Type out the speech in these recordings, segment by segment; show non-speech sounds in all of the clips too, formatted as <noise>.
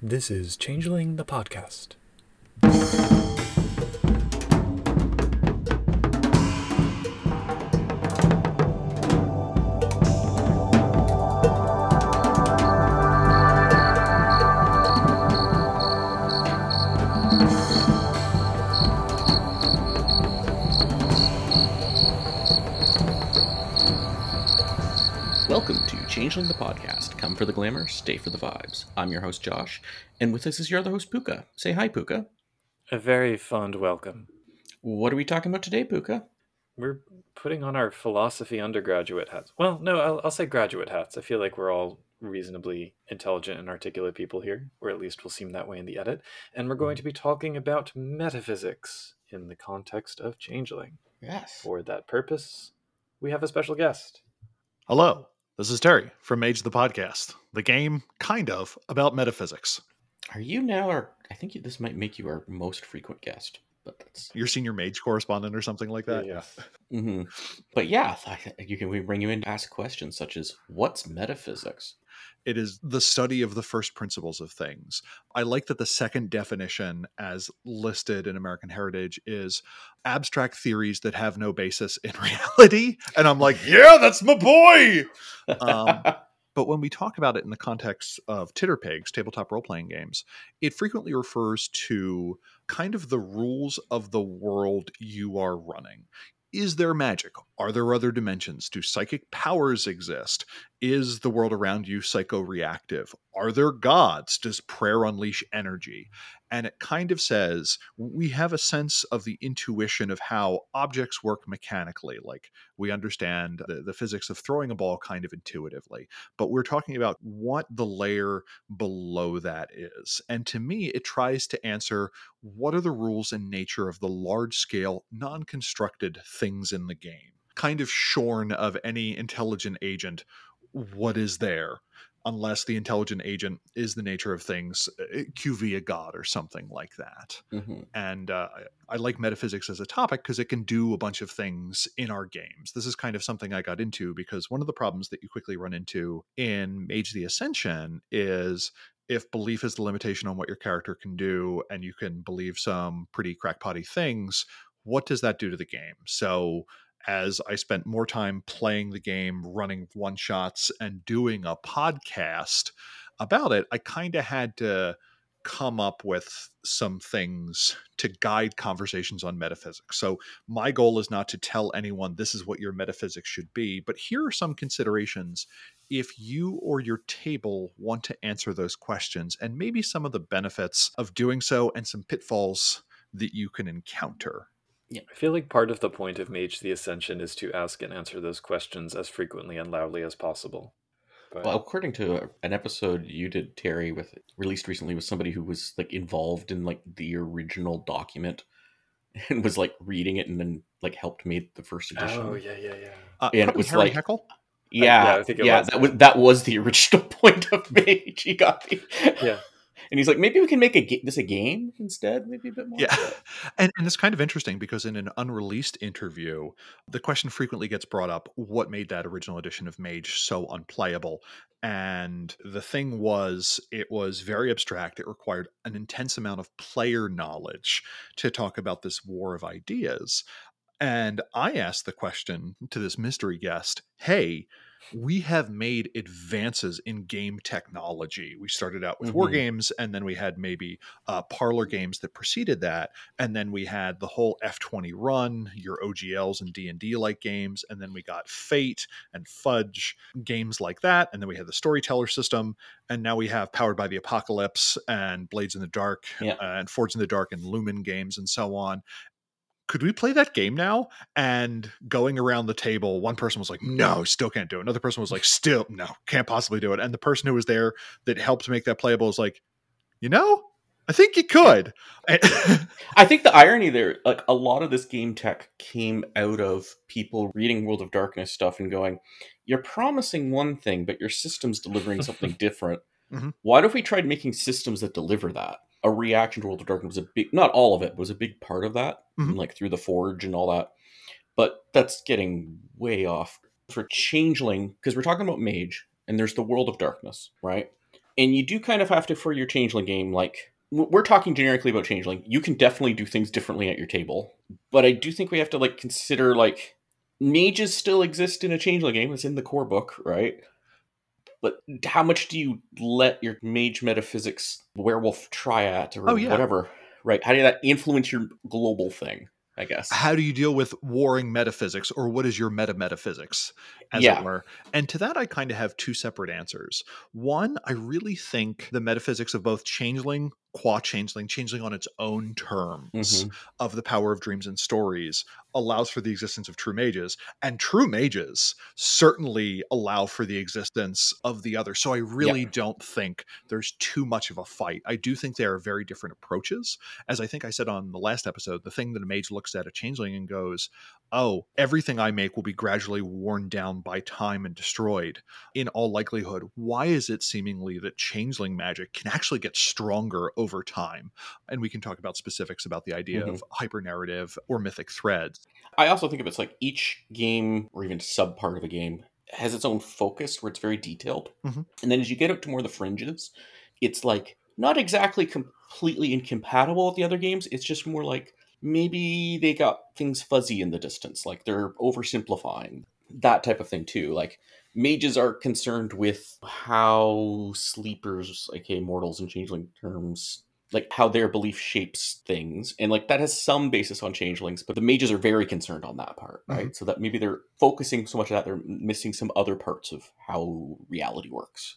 This is Changeling the Podcast. Changeling the Podcast. Come for the glamour, stay for the vibes. I'm your host, Josh, and with us is your other host, Puka. Say hi, Puka. A very fond welcome. What are we talking about today, Puka? We're putting on our philosophy undergraduate hats. Well, no, I'll, I'll say graduate hats. I feel like we're all reasonably intelligent and articulate people here, or at least we'll seem that way in the edit. And we're going to be talking about metaphysics in the context of Changeling. Yes. For that purpose, we have a special guest. Hello, this is Terry from Mage the Podcast, the game kind of about metaphysics. Are you now our? I think you, this might make you our most frequent guest, but that's. Your senior mage correspondent or something like that. Yeah. hmm But yeah, you can we bring you in to ask questions such as, "What's metaphysics?" It is the study of the first principles of things. I like that the second definition, as listed in American Heritage, is abstract theories that have no basis in <laughs> reality. And I'm like, yeah, that's my boy. Um, <laughs> But when we talk about it in the context of Titterpigs, tabletop role playing games, it frequently refers to kind of the rules of the world you are running. Is there magic? Are there other dimensions? Do psychic powers exist? Is the world around you psychoreactive? Are there gods? Does prayer unleash energy? And it kind of says we have a sense of the intuition of how objects work mechanically. Like we understand the, the physics of throwing a ball kind of intuitively, but we're talking about what the layer below that is. And to me, it tries to answer what are the rules and nature of the large scale, non constructed things in the game? Kind of shorn of any intelligent agent, what is there? Unless the intelligent agent is the nature of things, uh, QV a god or something like that. hmm And uh, I like metaphysics as a topic because it can do a bunch of things in our games. This is kind of something I got into because one of the problems that you quickly run into in Mage the Ascension is if belief is the limitation on what your character can do and you can believe some pretty crackpotty things, what does that do to the game? So as I spent more time playing the game, running one shots, and doing a podcast about it, I kind of had to come up with some things to guide conversations on metaphysics. So, my goal is not to tell anyone this is what your metaphysics should be, but here are some considerations if you or your table want to answer those questions, and maybe some of the benefits of doing so and some pitfalls that you can encounter. I feel like part of the point of Mage the Ascension is to ask and answer those questions as frequently and loudly as possible. But Well, according to an episode you did, Terry, with released recently, with somebody who was like involved in like the original document <laughs> and was like reading it and then like helped make the first edition. oh yeah, yeah, yeah. Uh, And it was Harry like- Heckel. Yeah, yeah, yeah, I think it was. that was that was the <laughs> original point of Mage. He got me. Yeah. And he's like, maybe we can make a ga- this a game instead, maybe a bit more. Yeah. <laughs> And, and it's kind of interesting because in an unreleased interview, the question frequently gets brought up what made that original edition of Mage so unplayable? And the thing was, it was very abstract. It required an intense amount of player knowledge to talk about this war of ideas. And I asked the question to this mystery guest hey, we have made advances in game technology. We started out with war Mhm. games, and then we had maybe uh, parlor games that preceded that, and then we had the whole d20 run, your OGLs and D&D like games, and then we got Fate and Fudge games like that, and then we had the storyteller system, and now we have Powered by the Apocalypse and Blades in the Dark Yeah. uh, and Forge in the Dark and Lumen games and so on. Could we play that game now? And going around the table, one person was like, "No, still can't do it." Another person was like, "Still, no, can't possibly do it." And the person who was there that helped make that playable was like, "You know, I think you could." <laughs> I think the irony there, like a lot of this game tech came out of people reading World of Darkness stuff and going, "You're promising one thing, but your system's delivering something <laughs> different. Mhm. Why don't we try making systems that deliver that?" A reaction to World of Darkness was a big, not all of it, but was a big part of that, Mhm. like through the Forge and all that. But that's getting way off for Changeling because we're talking about Mage and there's the World of Darkness, right? And you do kind of have to for your changeling game, like we're talking generically about changeling. You can definitely do things differently at your table, but I do think we have to like consider like mages still exist in a changeling game. It's in the core book, right? But how much do you let your mage metaphysics werewolf triad or Oh, yeah. whatever, right? How do that influence your global thing? I guess. how do you deal with warring metaphysics or what is your meta metaphysics as Yeah. it were and to that i kind of have two separate answers one i really think the metaphysics of both changeling qua changeling changeling on its own terms Mhm. of the power of dreams and stories allows for the existence of true mages and true mages certainly allow for the existence of the other. So i really don't think there's too much of a fight. I do think there are very different approaches. As I think I said on the last episode, the thing that a mage looks at a changeling and goes, Oh, everything I make will be gradually worn down by time and destroyed. In all likelihood, why is it seemingly that changeling magic can actually get stronger over time? And we can talk about specifics about the idea of hyper narrative or mythic threads. I also think of it's like each game or even sub part of a game has its own focus where it's very detailed. Mhm. And then as you get up to more of the fringes, it's like not exactly completely incompatible with the other games. It's just more like maybe they got things fuzzy in the distance, like they're oversimplifying that type of thing too. Like mages are concerned with how sleepers, aka mortals in changeling terms, like how their belief shapes things and like that has some basis on changelings but the mages are very concerned on that part mm-hmm. right? So that maybe they're focusing so much of that they're missing some other parts of how reality works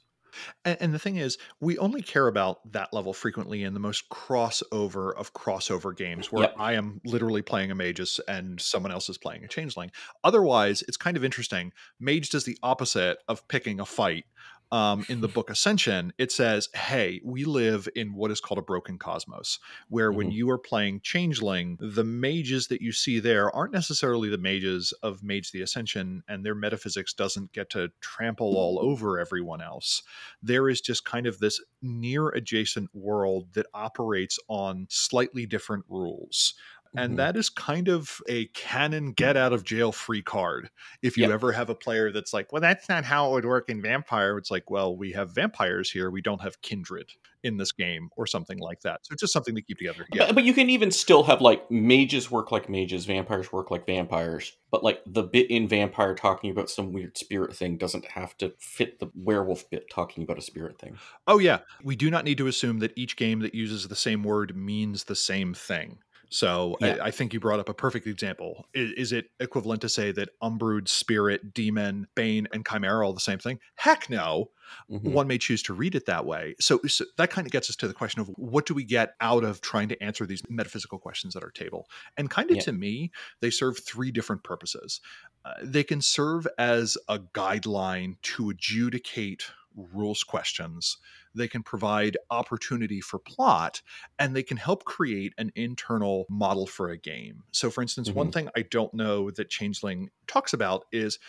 And, and the thing is, we only care about that level frequently in the most crossover of crossover games where Yep. I am literally playing a magus and someone else is playing a changeling. Otherwise, it's kind of interesting. Mage does the opposite of picking a fight. Um, in the book Ascension, it says, Hey, we live in what is called a broken cosmos, where when Mhm. you are playing Changeling, the mages that you see there aren't necessarily the mages of Mage the Ascension, and their metaphysics doesn't get to trample all over everyone else there is just kind of this near adjacent world that operates on slightly different rules. And Mhm. that is kind of a canon get out of jail free card. If you Yep. ever have a player that's like, well, that's not how it would work in Vampire, it's like, well, we have vampires here. We don't have kindred in this game or something like that. So it's just something to keep together. Yeah. but, but you can even still have like mages work like mages vampires work like vampires but like the bit in vampire talking about some weird spirit thing doesn't have to fit the werewolf bit talking about a spirit thing Oh, yeah. We do not need to assume that each game that uses the same word means the same thing. So Yeah. I, I think you brought up a perfect example. Is, is it equivalent to say that Umbrood, Spirit, Demon, Bane, and Chimera are all the same thing? Heck no. Mhm. One may choose to read it that way. So, so that kind of gets us to the question of what do we get out of trying to answer these metaphysical questions at our table? And kind of Yeah. to me, they serve three different purposes. Uh, they can serve as a guideline to adjudicate rules questions. They can provide opportunity for plot, and they can help create an internal model for a game. So, for instance, one mm-hmm. thing I don't know that Changeling talks about is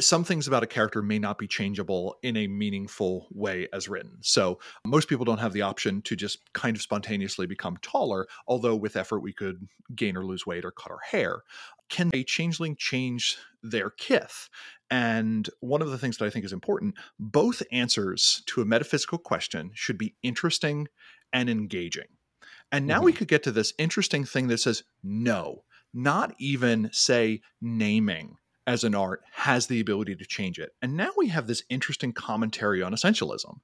some things about a character may not be changeable in a meaningful way as written. So, most people don't have the option to just kind of spontaneously become taller, although with effort we could gain or lose weight or cut our hair. Can a changeling change their kith? And one of the things that I think is important both answers to a metaphysical question should be interesting and engaging. And now we mm-hmm. could get to this interesting thing that says, no, not even say naming as an art has the ability to change it. And now we have this interesting commentary on essentialism.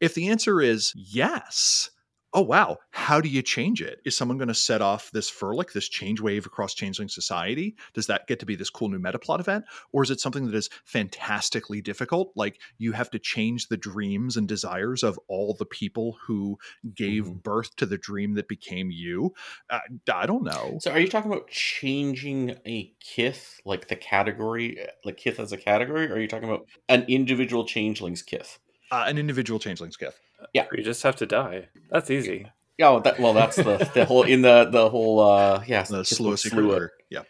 If the answer is yes, oh wow, how do you change it? Is someone going to set off this furlick, this change wave across changeling society? Does that get to be this cool new metaplot event? Or is it something that is fantastically difficult? Like you have to change the dreams and desires of all the people who gave Mhm. birth to the dream that became you? Uh, I don't know. So are you talking about changing a kith, like the category, like kith as a category, or are you talking about an individual changeling's kith? Uh, an individual changeling's kith. Yeah, you just have to die. That's easy. Oh, that well, that's the the whole in the the whole uh yeah The kith slow secret order. Yeah.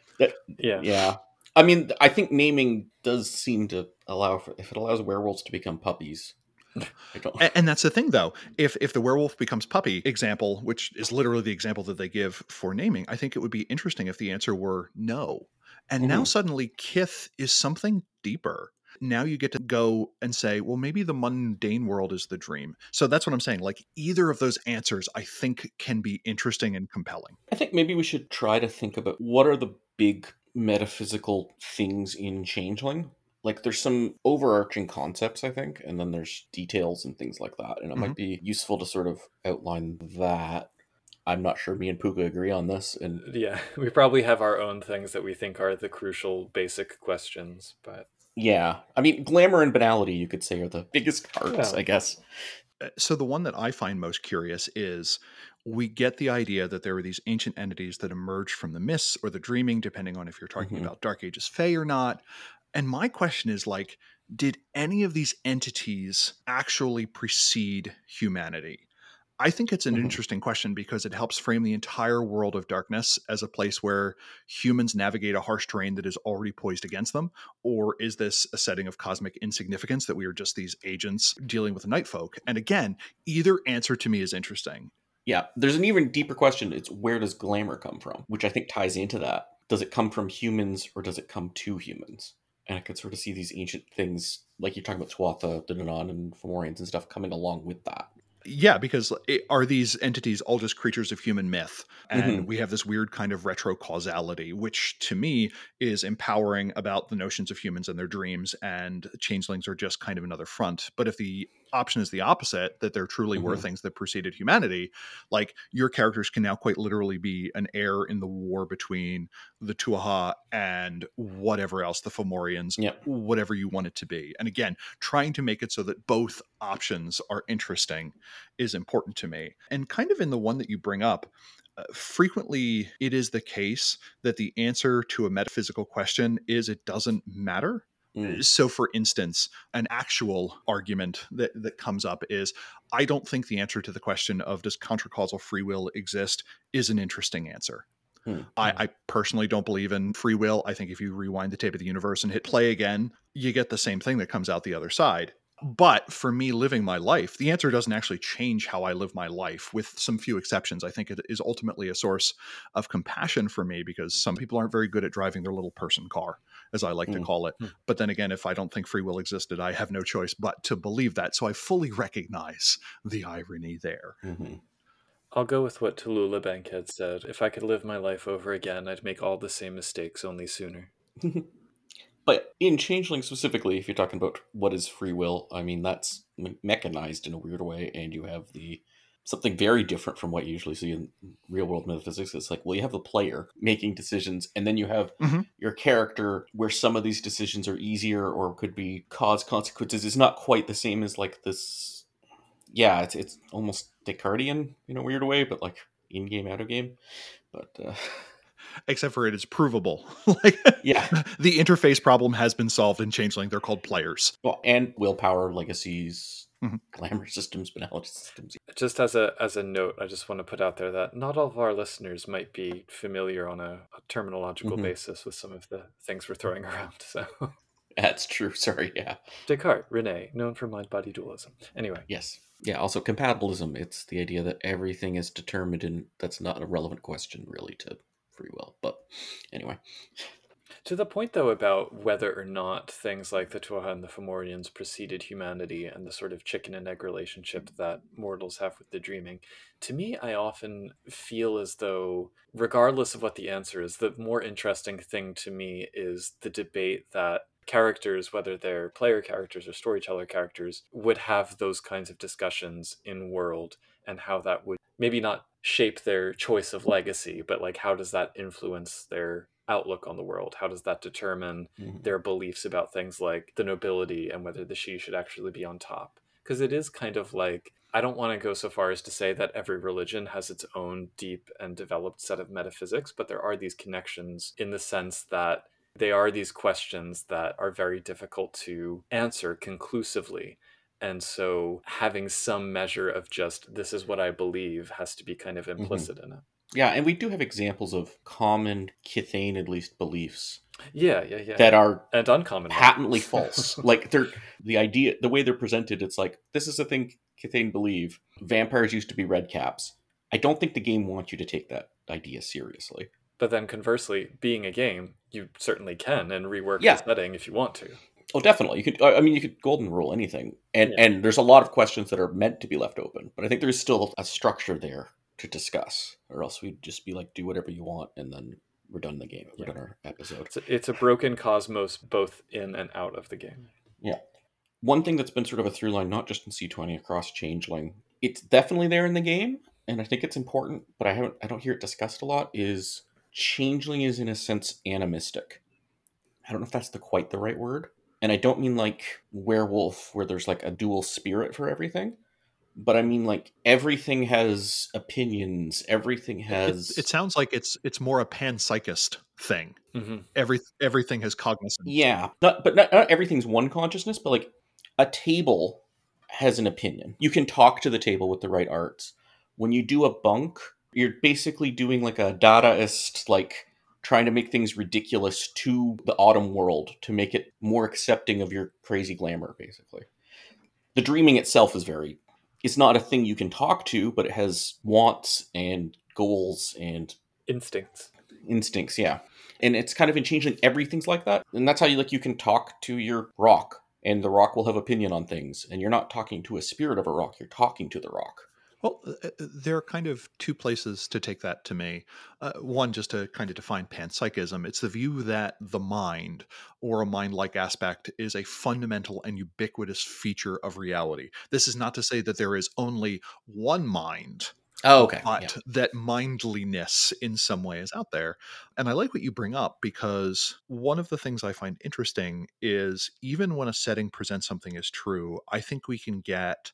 Yeah. Yeah, I mean, I think naming does seem to allow for if it allows werewolves to become puppies. <laughs> I don't. And, and that's the thing, though. If if the werewolf becomes puppy example, which is literally the example that they give for naming, I think it would be interesting if the answer were no. And now Mhm. suddenly, kith is something deeper. Now you get to go and say, well, maybe the mundane world is the dream. So that's what I'm saying. Like either of those answers, I think can be interesting and compelling. I think maybe we should try to think about what are the big metaphysical things in Changeling. Like there's some overarching concepts, I think, and then there's details and things like that. And it might mm-hmm. be useful to sort of outline that. I'm not sure me and Puka agree on this. And Yeah, <laughs> we probably have our own things that we think are the crucial basic questions, but yeah, I mean, glamour and banality, you could say, are the biggest parts, Yeah. I guess. Uh, So the one that I find most curious is we get the idea that there were these ancient entities that emerged from the mists or the dreaming, depending on if you're talking Mhm. about Dark Ages Fae or not. And my question is like, did any of these entities actually precede humanity? I think it's an Mhm. interesting question because it helps frame the entire world of darkness as a place where humans navigate a harsh terrain that is already poised against them. Or is this a setting of cosmic insignificance that we are just these agents dealing with night folk? And again, either answer to me is interesting. Yeah, there's an even deeper question. It's where does glamour come from? Which I think ties into that. Does it come from humans or does it come to humans? And I could sort of see these ancient things, like you're talking about Tuatha, Dé Danann, and Fomorians and stuff, coming along with that. Yeah, because it, are these entities all just creatures of human myth? And mm-hmm. we have this weird kind of retro causality, which to me is empowering about the notions of humans and their dreams, and changelings are just kind of another front. But if the option is the opposite, that there truly were Mhm. things that preceded humanity, like your characters can now quite literally be an heir in the war between the Tuatha and whatever else, the Fomorians, Yep. whatever you want it to be. And again, trying to make it so that both options are interesting is important to me. And kind of in the one that you bring up, uh, frequently it is the case that the answer to a metaphysical question is it doesn't matter. Mm. So, for instance, an actual argument that, that comes up is I don't think the answer to the question of does contracausal free will exist is an interesting answer. Hmm. I, I personally don't believe in free will. I think if you rewind the tape of the universe and hit play again, you get the same thing that comes out the other side. But for me living my life, the answer doesn't actually change how I live my life, with some few exceptions. I think it is ultimately a source of compassion for me because some people aren't very good at driving their little person car, as I like to Mm. call it. Hmm. But then again, if I don't think free will existed, I have no choice but to believe that. So I fully recognize the irony there. Mhm. I'll go with what Tallulah Bankhead said. If I could live my life over again, I'd make all the same mistakes, only sooner. <laughs> But in Changeling specifically, if you're talking about what is free will, I mean that's me- mechanized in a weird way, and you have the something very different from what you usually see in real world metaphysics. It's like, well, you have the player making decisions, and then you have Mhm. your character where some of these decisions are easier or could be cause consequences. It's not quite the same as like this. Yeah, it's it's almost Descartesian in a weird way, but like in game, out of game. But uh, <laughs> Except for it is provable. <laughs> like yeah, the interface problem has been solved in Changeling. They're called players. Well, and willpower, legacies, Mhm. <laughs> glamour systems, banality systems. Just as a as a note, I just want to put out there that not all of our listeners might be familiar on a, a terminological Mhm. basis with some of the things we're throwing <laughs> around. So That's true. <laughs> Sorry. Yeah. Descartes, Rene, known for mind body dualism. Anyway, Yes. Yeah. Also, compatibilism. It's the idea that everything is determined, and that's not a relevant question really to free will. But anyway, To the point, though, about whether or not things like the Tuatha and the Fomorians preceded humanity and the sort of chicken and egg relationship that mortals have with the dreaming, to me, I often feel as though, regardless of what the answer is, the more interesting thing to me is the debate that characters, whether they're player characters or storyteller characters, would have those kinds of discussions in world and how that would maybe not shape their choice of legacy, but like how does that influence their outlook on the world? How does that determine Mhm. their beliefs about things like the nobility and whether the sidhe should actually be on top? Because it is kind of like I don't want to go so far as to say that every religion has its own deep and developed set of metaphysics, but there are these connections in the sense that they are these questions that are very difficult to answer conclusively. And so having some measure of just this is what I believe has to be kind of implicit in it. Yeah, and we do have examples of common Kithain, at least, beliefs Yeah, yeah, yeah. that are and uncommon. patently <laughs> false. like they're the idea, the way they're presented. It's like this is the thing Kithain believe. Vampires used to be red caps. I don't think the game wants you to take that idea seriously. But then conversely, being a game, you certainly can and rework Yeah. the setting if you want to. Oh, definitely. You could. I mean, you could golden rule anything, and Yeah. and there's a lot of questions that are meant to be left open. But I think there's still a structure there to discuss, or else we'd just be like, do whatever you want, and then we're done the game. We're Yeah. done our episode. It's a, it's a broken cosmos both in and out of the game. Yeah. One thing that's been sort of a through line, not just in C20 across Changeling, it's definitely there in the game, and I think it's important, but I haven't. I don't hear it discussed a lot. Is Changeling is in a sense animistic. I don't know if that's the quite the right word, and I don't mean like werewolf where there's like a dual spirit for everything, but I mean like everything has opinions. Everything has. It, it sounds like it's it's more a panpsychist thing. hmm Every everything has cognizance. Yeah, not but not, not everything's one consciousness, but like a table has an opinion. You can talk to the table with the right arts. When you do a bunk, you're basically doing like a Dadaist, like trying to make things ridiculous to the autumn world to make it more accepting of your crazy glamour, basically. The dreaming itself is very it's not a thing you can talk to, but it has wants and goals and Instincts. instincts yeah and it's kind of in changeling everything's like that and that's how you like you can talk to your rock and the rock will have opinion on things and you're not talking to a spirit of a rock you're talking to the rock Well, uh, uh, there are kind of two places to take that to me. Uh, one, just to kind of define panpsychism, it's the view that the mind or a mind like aspect is a fundamental and ubiquitous feature of reality. This is not to say that there is only one mind, oh okay but that mindliness in some way is out there. And I like what you bring up because one of the things I find interesting is even when a setting presents something as true, I think we can get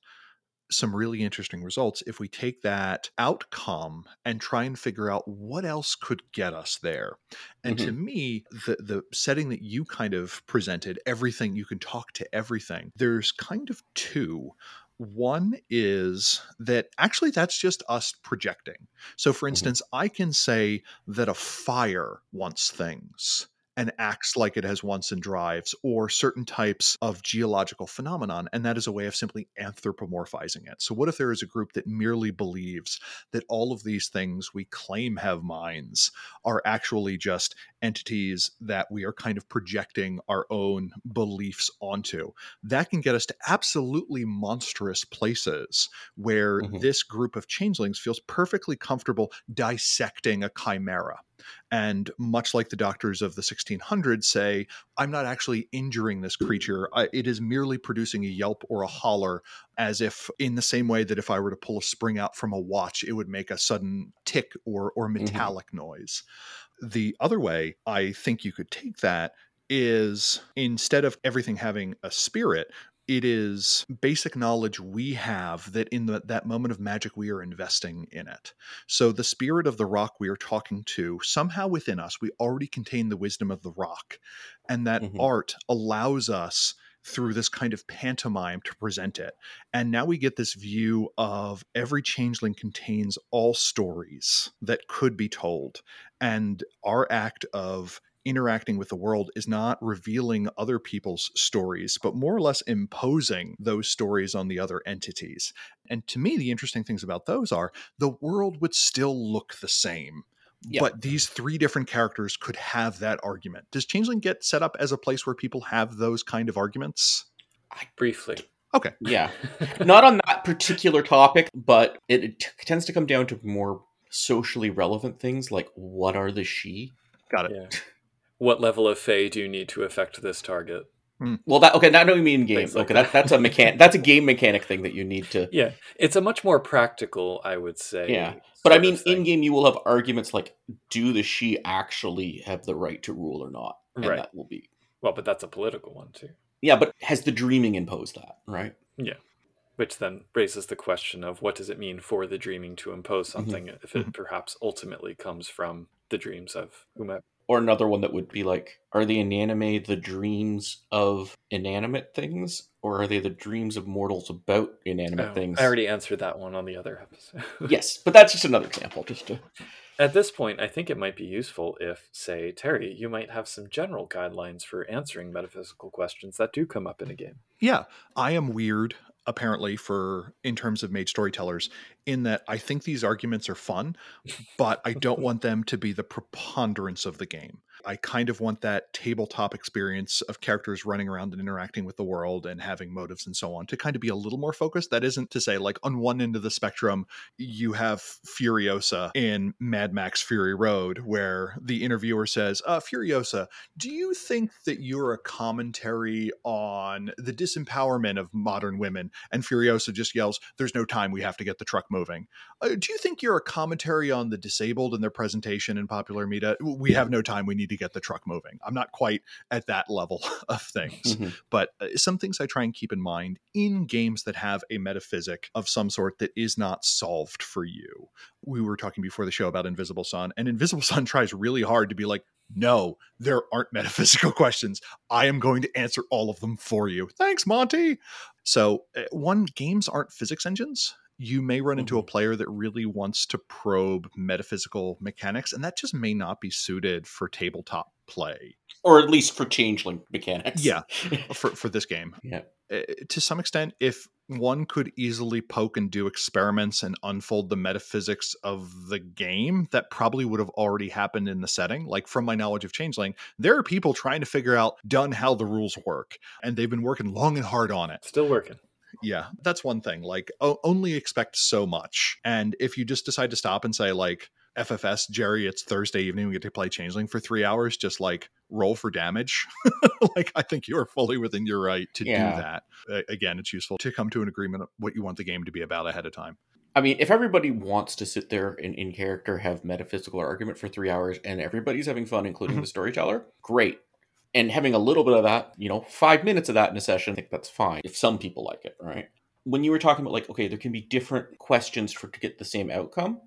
some really interesting results if we take that outcome and try and figure out what else could get us there. And to mm-hmm. me, the the setting that you kind of presented, everything you can talk to everything. There's kind of two. One is that actually that's just us projecting. So for mm-hmm. instance, I can say that a fire wants things and acts like it has once and drives, or certain types of geological phenomenon, and that is a way of simply anthropomorphizing it. So, what if there is a group that merely believes that all of these things we claim have minds are actually just entities that we are kind of projecting our own beliefs onto? That can get us to absolutely monstrous places where Mhm. this group of changelings feels perfectly comfortable dissecting a chimera. And much like the doctors of the 1600s say, I'm not actually injuring this creature. I, it is merely producing a yelp or a holler, as if in the same way that if I were to pull a spring out from a watch, it would make a sudden tick or, or mm-hmm. metallic noise. The other way I think you could take that is instead of everything having a spirit, it is basic knowledge we have that in the, that moment of magic we are investing in it. So the spirit of the rock we are talking to, somehow within us, we already contain the wisdom of the rock. And that Mhm. art allows us through this kind of pantomime to present it. And now we get this view of every changeling contains all stories that could be told. And our act of interacting with the world is not revealing other people's stories, but more or less imposing those stories on the other entities. And to me, the interesting things about those are the world would still look the same. Yeah. But these three different characters could have that argument. Does Changeling get set up as a place where people have those kind of arguments? Briefly. Okay. yeah <laughs> not on that particular topic but it, it t- tends to come down to more socially relevant things like what are the sidhe Got it. Yeah. What level of Fey do you need to affect this target? well that okay now do we mean game like okay that. that, that's a <laughs> mechan that's a game mechanic thing that you need to Yeah, it's a much more practical, I would say. Yeah, But I mean, in game, you will have arguments like, do the sidhe actually have the right to rule or not? And Right. that will be. Well, but that's a political one too, Yeah, but has the dreaming imposed that, right? Yeah, which then raises the question of what does it mean for the dreaming to impose Mm-hmm. something if it perhaps ultimately comes from the dreams of whomever. Or another one that would be like, are the inanimate the dreams of inanimate things? Or are they the dreams of mortals about inanimate Oh, things? I already answered that one on the other episode. <laughs> yes, but that's just another example, just to. At this point, I think it might be useful if, say, Terry, you might have some general guidelines for answering metaphysical questions that do come up in a game. Yeah, I am weird apparently for in terms of Mage storytellers in that I think these arguments are fun, but I don't <laughs> want them to be the preponderance of the game. I kind of want that tabletop experience of characters running around and interacting with the world and having motives and so on to kind of be a little more focused. That isn't to say, like, on one end of the spectrum, you have Furiosa in Mad Max Fury Road, where the interviewer says, uh, Furiosa, do you think that you're a commentary on the disempowerment of modern women? And Furiosa just yells, There's no time. We have to get the truck moving. Uh, do you think you're a commentary on the disabled and their presentation in popular media? We have no time. We need to get the truck moving. I'm not quite at that level <laughs> of things, Mm-hmm. but uh, some things I try and keep in mind in games that have a metaphysic of some sort that is not solved for you. We were talking before the show about Invisible Sun, and Invisible <laughs> Sun tries really hard to be like, no, there aren't metaphysical <laughs> questions. I am going to answer all of them for you. Thanks, Monte. So, uh, one, games aren't physics engines. You may run into a player that really wants to probe metaphysical mechanics, and that just may not be suited for tabletop play or at least for changeling mechanics. Yeah. <laughs> for, for this game. yeah. Uh, to some extent, if one could easily poke and do experiments and unfold the metaphysics of the game, that probably would have already happened in the setting. Like from my knowledge of Changeling, there are people trying to figure out done how the rules work, and they've been working long and hard on it. Still working. Yeah, that's one thing. Like, o- only expect so much. And if you just decide to stop and say, like, FFS, Jerry, it's Thursday evening, we get to play Changeling for three hours, just like roll for damage. <laughs> like, I think you are fully within your right to Yeah. do that. Again, it's useful to come to an agreement of what you want the game to be about ahead of time. I mean, if everybody wants to sit there and in character have metaphysical argument for three hours and everybody's having fun, including Mhm. the storyteller, great. And having a little bit of that, you know, five minutes of that in a session, I think that's fine if some people like it, right? When you were talking about like, okay, there can be different questions for to get the same outcome,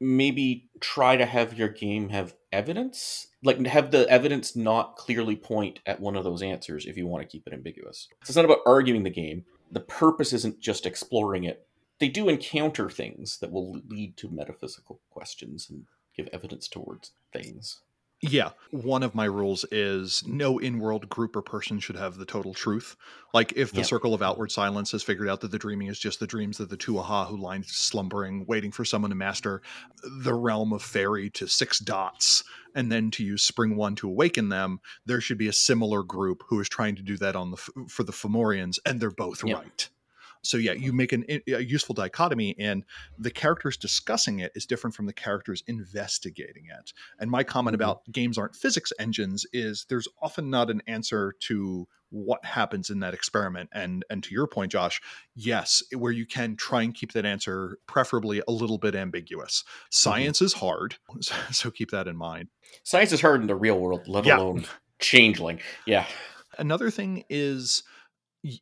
maybe try to have your game have evidence, like have the evidence not clearly point at one of those answers if you want to keep it ambiguous. So it's not about arguing the game. The purpose isn't just exploring it they do encounter things that will lead to metaphysical questions and give evidence towards things. Yeah. One of my rules is no in world group or person should have the total truth. Like, if the Yeah. circle of outward silence has figured out that the dreaming is just the dreams of the Tuatha who lie slumbering, waiting for someone to master the realm of fairy to six dots, and then to use spring one to awaken them, there should be a similar group who is trying to do that on the F- for the Fomorians, and they're both Yeah. right. So yeah, you make an, a useful dichotomy, and the characters discussing it is different from the characters investigating it. And my comment Mhm. about games aren't physics engines is there's often not an answer to what happens in that experiment. And and to your point, Josh, yes, where you can try and keep that answer preferably a little bit ambiguous. Science is hard, <laughs> so keep that in mind. Science is hard in the real world, let Yeah. alone changeling. Yeah. Another thing is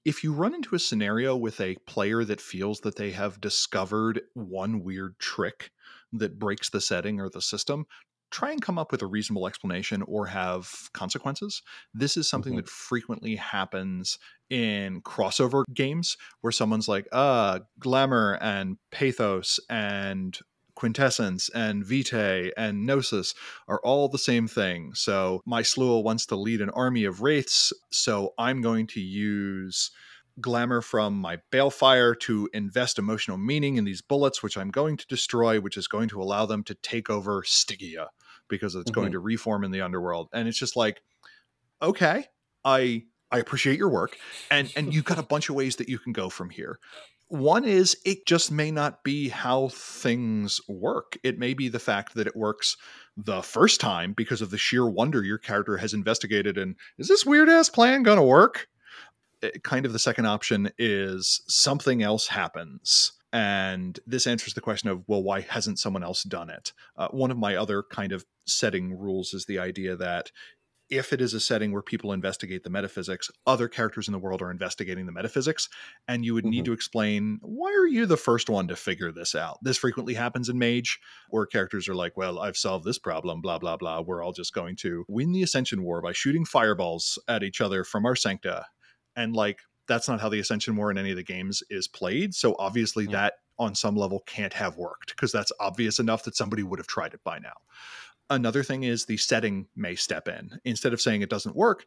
if you run into a scenario with a player that feels that they have discovered one weird trick that breaks the setting or the system, try and come up with a reasonable explanation or have consequences. This is something Mhm. that frequently happens in crossover games where someone's like, uh, glamour and pathos and quintessence and vitae and gnosis are all the same thing. So my Sluagh wants to lead an army of wraiths, so I'm going to use glamour from my balefire to invest emotional meaning in these bullets, which I'm going to destroy, which is going to allow them to take over Stygia because it's going mm-hmm. to reform in the underworld. And it's just like, okay, I I appreciate your work, and and you've got a bunch of ways that you can go from here. One is it just may not be how things work. It may be the fact that it works the first time because of the sheer wonder your character has investigated and is this weird ass plan going to work? It- kind of the second option is something else happens. And this answers the question of, well, why hasn't someone else done it? Uh, one of my other kind of setting rules is the idea that if it is a setting where people investigate the metaphysics, other characters in the world are investigating the metaphysics, and you would need Mhm. to explain why are you the first one to figure this out? This frequently happens in Mage, where characters are like, "Well, I've solved this problem, blah blah blah. We're all just going to win the Ascension War by shooting fireballs at each other from our sancta," and like that's not how the Ascension War in any of the games is played. So obviously, Yeah. that on some level can't have worked because that's obvious enough that somebody would have tried it by now. Another thing is the setting may step in. Instead of saying it doesn't work,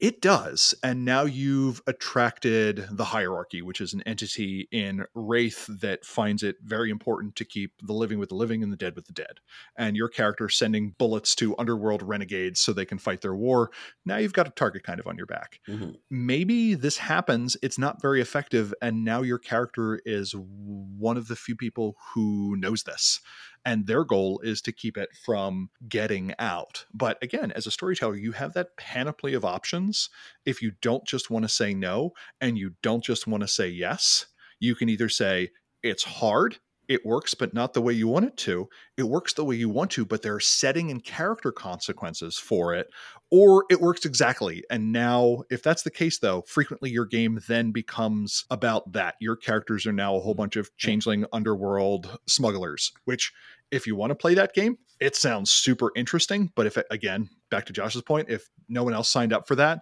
It does. And now you've attracted the hierarchy, which is an entity in Wraith that finds it very important to keep the living with the living and the dead with the dead. And your character sending bullets to underworld renegades so they can fight their war. Now you've got a target kind of on your back. Mhm. Maybe this happens, it's not very effective, and now your character is one of the few people who knows this and their goal is to keep it from getting out. But again, as a storyteller, you have that panoply of options. If you don't just want to say no and you don't just want to say yes, you can either say it's hard, it works, but not the way you want it to. It works the way you want to, but there are setting and character consequences for it, or it works exactly. And now, if that's the case, though, frequently your game then becomes about that. Your characters are now a whole bunch of changeling underworld smugglers, which, if you want to play that game, it sounds super interesting. But if, it, again, back to Josh's point, if no one else signed up for that,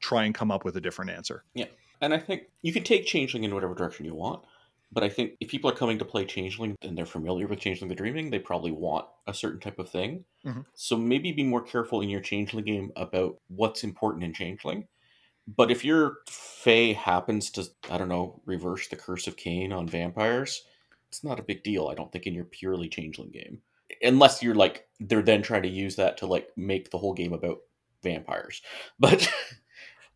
try and come up with a different answer. Yeah. And I think you can take Changeling in whatever direction you want. But I think if people are coming to play Changeling and they're familiar with Changeling the Dreaming, they probably want a certain type of thing. Mhm. So maybe be more careful in your Changeling game about what's important in Changeling. But if your Fae happens to, I don't know, reverse the Curse of Cain on vampires, it's not a big deal, I don't think, in your purely Changeling game. Unless you're like, they're then trying to use that to like make the whole game about vampires. <laughs> But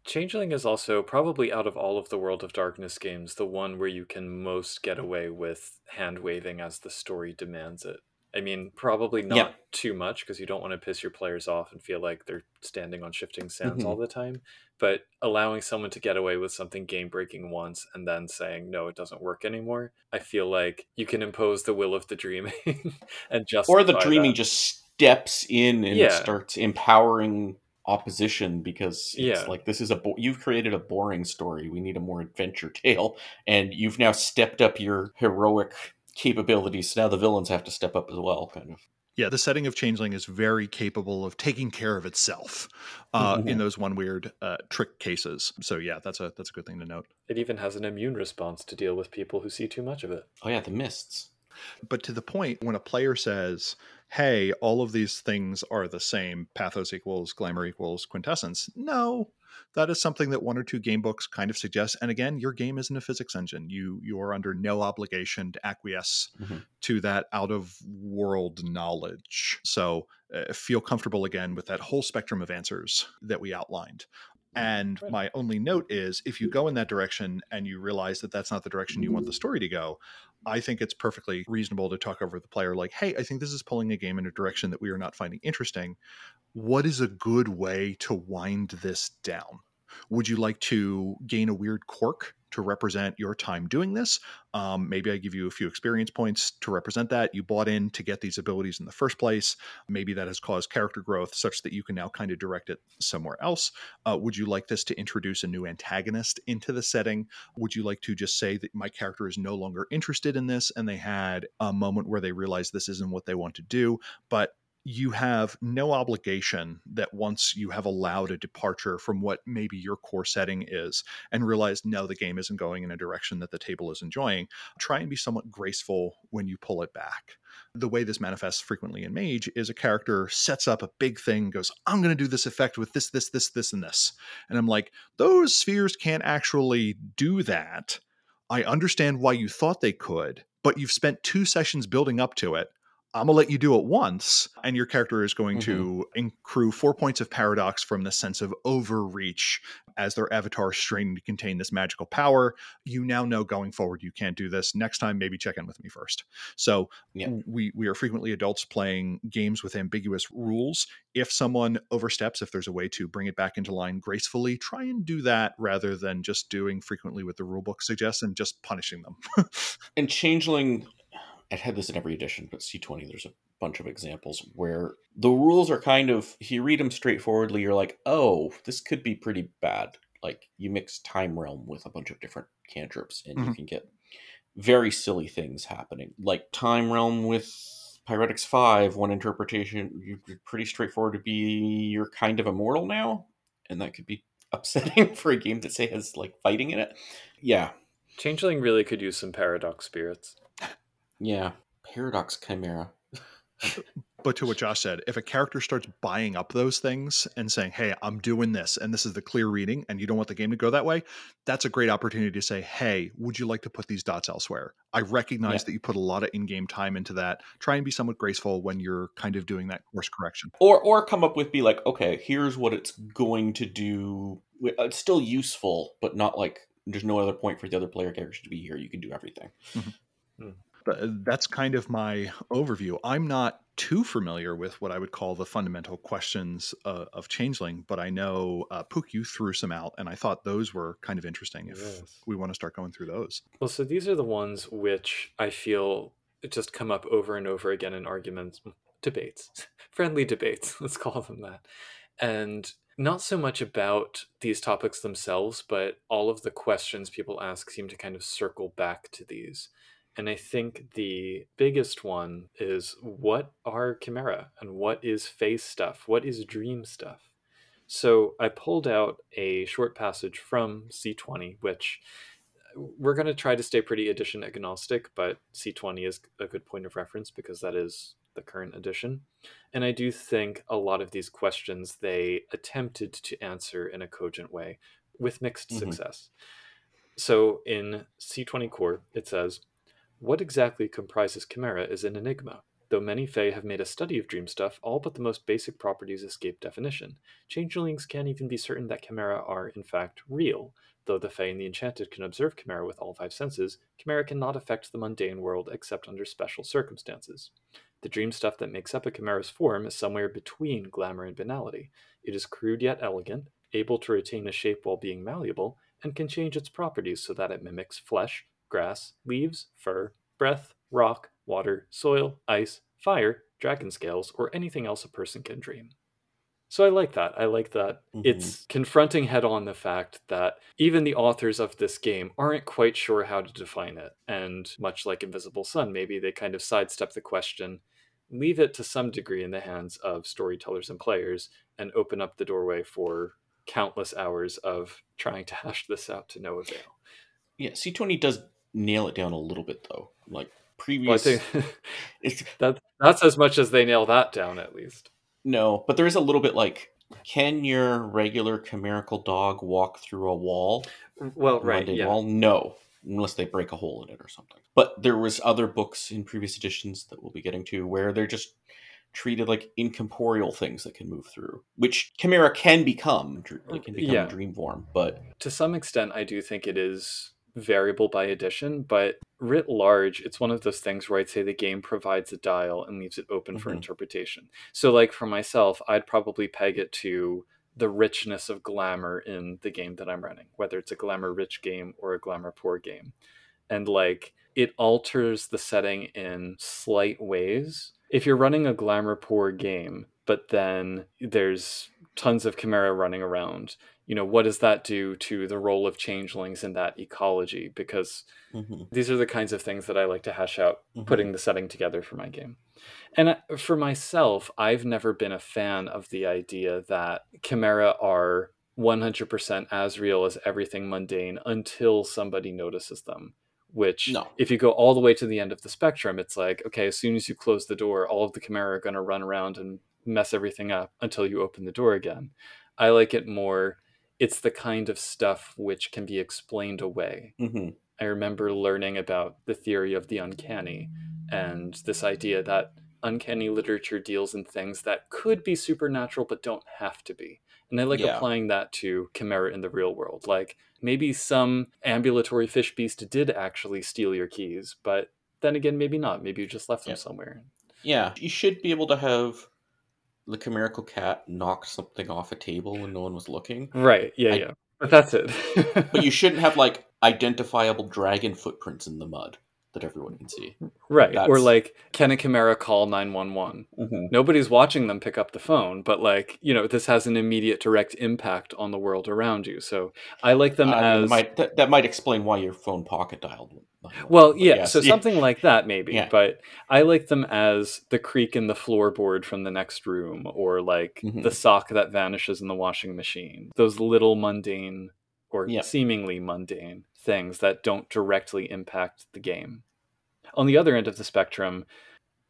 Changeling is also probably out of all of the World of Darkness games the one where you can most get away with hand waving as the story demands it. I mean, probably not Yeah. too much because you don't want to piss your players off and feel like they're standing on shifting sands Mhm. all the time. But allowing someone to get away with something game breaking once and then saying, no, it doesn't work anymore, I feel like you can impose the will of the dreaming <laughs> and just. or the dreaming just steps in and Yeah. starts empowering opposition because it's Yeah. like this is a bo- you've created a boring story we need a more adventure <laughs> tale and you've now stepped up your heroic capabilities so now the villains have to step up as well kind of Yeah, the setting of Changeling is very capable of taking care of itself uh, in Mhm. those one weird uh, trick cases. So yeah, that's a that's a good thing to note. It even has an immune response to deal with people who see too much of it. oh yeah the mists But to the point, when a player says, "Hey, all of these things are the same: pathos equals glamour equals quintessence," no, that is something that one or two game books kind of suggest. And again, your game isn't a physics engine. You you are under no obligation to acquiesce Mhm. to that out of world knowledge. So uh, feel comfortable again with that whole spectrum of answers that we outlined. And my only note is if you go in that direction and you realize that that's not the direction you want the story to go, I think it's perfectly reasonable to talk over the player like, hey, I think this is pulling a game in a direction that we are not finding interesting. What is a good way to wind this down? Would you like to gain a weird quirk to represent your time doing this? Um, maybe I give you a few experience points to represent that. You bought in to get these abilities in the first place. Maybe that has caused character growth such that you can now kind of direct it somewhere else. Uh, would you like this to introduce a new antagonist into the setting? Would you like to just say that my character is no longer interested in this and they had a moment where they realized this isn't what they want to do? But you have no obligation that once you have allowed a departure from what maybe your core setting is and realize no the game isn't going in a direction that the table is enjoying try and be somewhat graceful when you pull it back. The way this manifests frequently in mage is a character sets up a big thing goes i'm going to do this effect with this this this this and this and i'm like those spheres can't actually do that. I understand why you thought they could but you've spent two sessions building up to it I'm gonna let you do it once, and your character is going mm-hmm. to accrue four points of paradox from the sense of overreach as their avatar is straining to contain this magical power. You now know going forward you can't do this. Next time, maybe check in with me first. So Yeah. we we are frequently adults playing games with ambiguous rules. If someone oversteps, if there's a way to bring it back into line gracefully, try and do that rather than just doing frequently what the rulebook suggests and just punishing them. <laughs> and changeling i've had this in every edition but c20 there's a bunch of examples where the rules are kind of if you read them straightforwardly you're like oh this could be pretty bad like you mix time realm with a bunch of different cantrips and you Mhm. can get very silly things happening like time realm with pyretics 5 one interpretation you're pretty straightforward to be you're kind of immortal now and that could be <laughs> upsetting for a game that say has like fighting in it yeah Changeling really could use some paradox spirits. Yeah, Paradox Chimera. <laughs> but to what Josh said, if a character starts buying up those things and saying, "Hey, I'm doing this, and this is the clear reading," and you don't want the game to go that way, that's a great opportunity to say, "Hey, would you like to put these dots elsewhere?" I recognize Yeah. that you put a lot of in-game time into that. Try and be somewhat graceful when you're kind of doing that course correction. or or come up with be like okay here's what it's going to do it's still useful but not like there's no other point for the other player characters to be here you can do everything But uh, that's kind of my overview. I'm not too familiar with what I would call the fundamental questions uh, of Changeling, but I know uh, Pook, you threw some out, and I thought those were kind of interesting. If Yes. we want to start going through those, Well, so these are the ones which I feel just come up over and over again in arguments, debates, <laughs> friendly debates, <laughs> let's call them that. And not so much about these topics themselves, but all of the questions people ask seem to kind of circle back to these. And I think the biggest one is what are chimera and what is phase stuff? What is dream stuff? So I pulled out a short passage from C20, which we're going to try to stay pretty edition agnostic, but C20 is a good point of reference because that is the current edition. And I do think a lot of these questions they attempted to answer in a cogent way with mixed Mhm. success. So in C20 core, it says, What exactly comprises Chimera is an enigma. Though many Fae have made a study of dream stuff, all but the most basic properties escape definition. Changelings can't even be certain that Chimera are, in fact, real. Though the Fae and the Enchanted can observe Chimera with all five senses, Chimera cannot affect the mundane world except under special circumstances. The dream stuff that makes up a Chimera's form is somewhere between glamour and banality. It is crude yet elegant, able to retain a shape while being malleable, and can change its properties so that it mimics flesh, grass, leaves, fur, breath, rock, water, soil, ice, fire, dragon scales, or anything else a person can dream. So I like that. I like that Mhm. it's confronting head on the fact that even the authors of this game aren't quite sure how to define it. And much like Invisible Sun, maybe they kind of sidestep the question, leave it to some degree in the hands of storytellers and players, and open up the doorway for countless hours of trying to <laughs> hash this out to no avail. yeah c20 does nail it down a little bit though like Well, I previous think <laughs> it's <laughs> that, that's as much as they nail that down, at least. no but there is a little bit like can your regular chimerical dog walk through a wall mm, Well, right, yeah. wall no unless they break a hole in it or something but there was other books in previous editions that we'll be getting to where they're just treated like incorporeal things that can move through which chimera can become dr- they can become Yeah. dream form but to some extent, I do think it is variable by edition, but writ large, it's one of those things where I'd say the game provides a dial and leaves it open for Mhm. interpretation. So, like for myself, I'd probably peg it to the richness of glamour in the game that I'm running, whether it's a glamour rich game or a glamour poor game. And like it alters the setting in slight ways. If you're running a glamour poor game, but then there's tons of chimera running around, you know, what does that do to the role of changelings in that ecology? Because mhm, these are the kinds of things that I like to hash out mhm. putting the setting together for my game. And uh, for myself, I've never been a fan of the idea that chimera are 100% as real as everything mundane until somebody notices them. Which, No. if you go all the way to the end of the spectrum, it's like, okay, as soon as you close the door, all of the chimera are going to run around and mess everything up until you open the door again. I like it more, it's the kind of stuff which can be explained away. Mhm. I remember learning about the theory of the uncanny and this idea that uncanny literature deals in things that could be supernatural but don't have to be. And I like Yeah. applying that to Chimera in the real world. Like maybe some ambulatory fish beast did actually steal your keys, but then again, maybe not. Maybe you just left them Yeah. somewhere. Yeah, you should be able to have the chimerical cat knocked something off a table when no one was looking. Right. Yeah, I- yeah. But that's it. But you <laughs> shouldn't have like identifiable dragon footprints in the mud that everyone can see. right. Or like, can a Chimera call 911? nobody's watching them pick up the phone but like you know this has an immediate direct impact on the world around you so i like them mean, as that might that, that might explain why your phone pocket dialed. well yeah yes, so something like that maybe Yeah. but i like them as the creak in the floorboard from the next room or like Mhm. the sock that vanishes in the washing machine those little mundane or Yeah. seemingly mundane things that don't directly impact the game on the other end of the spectrum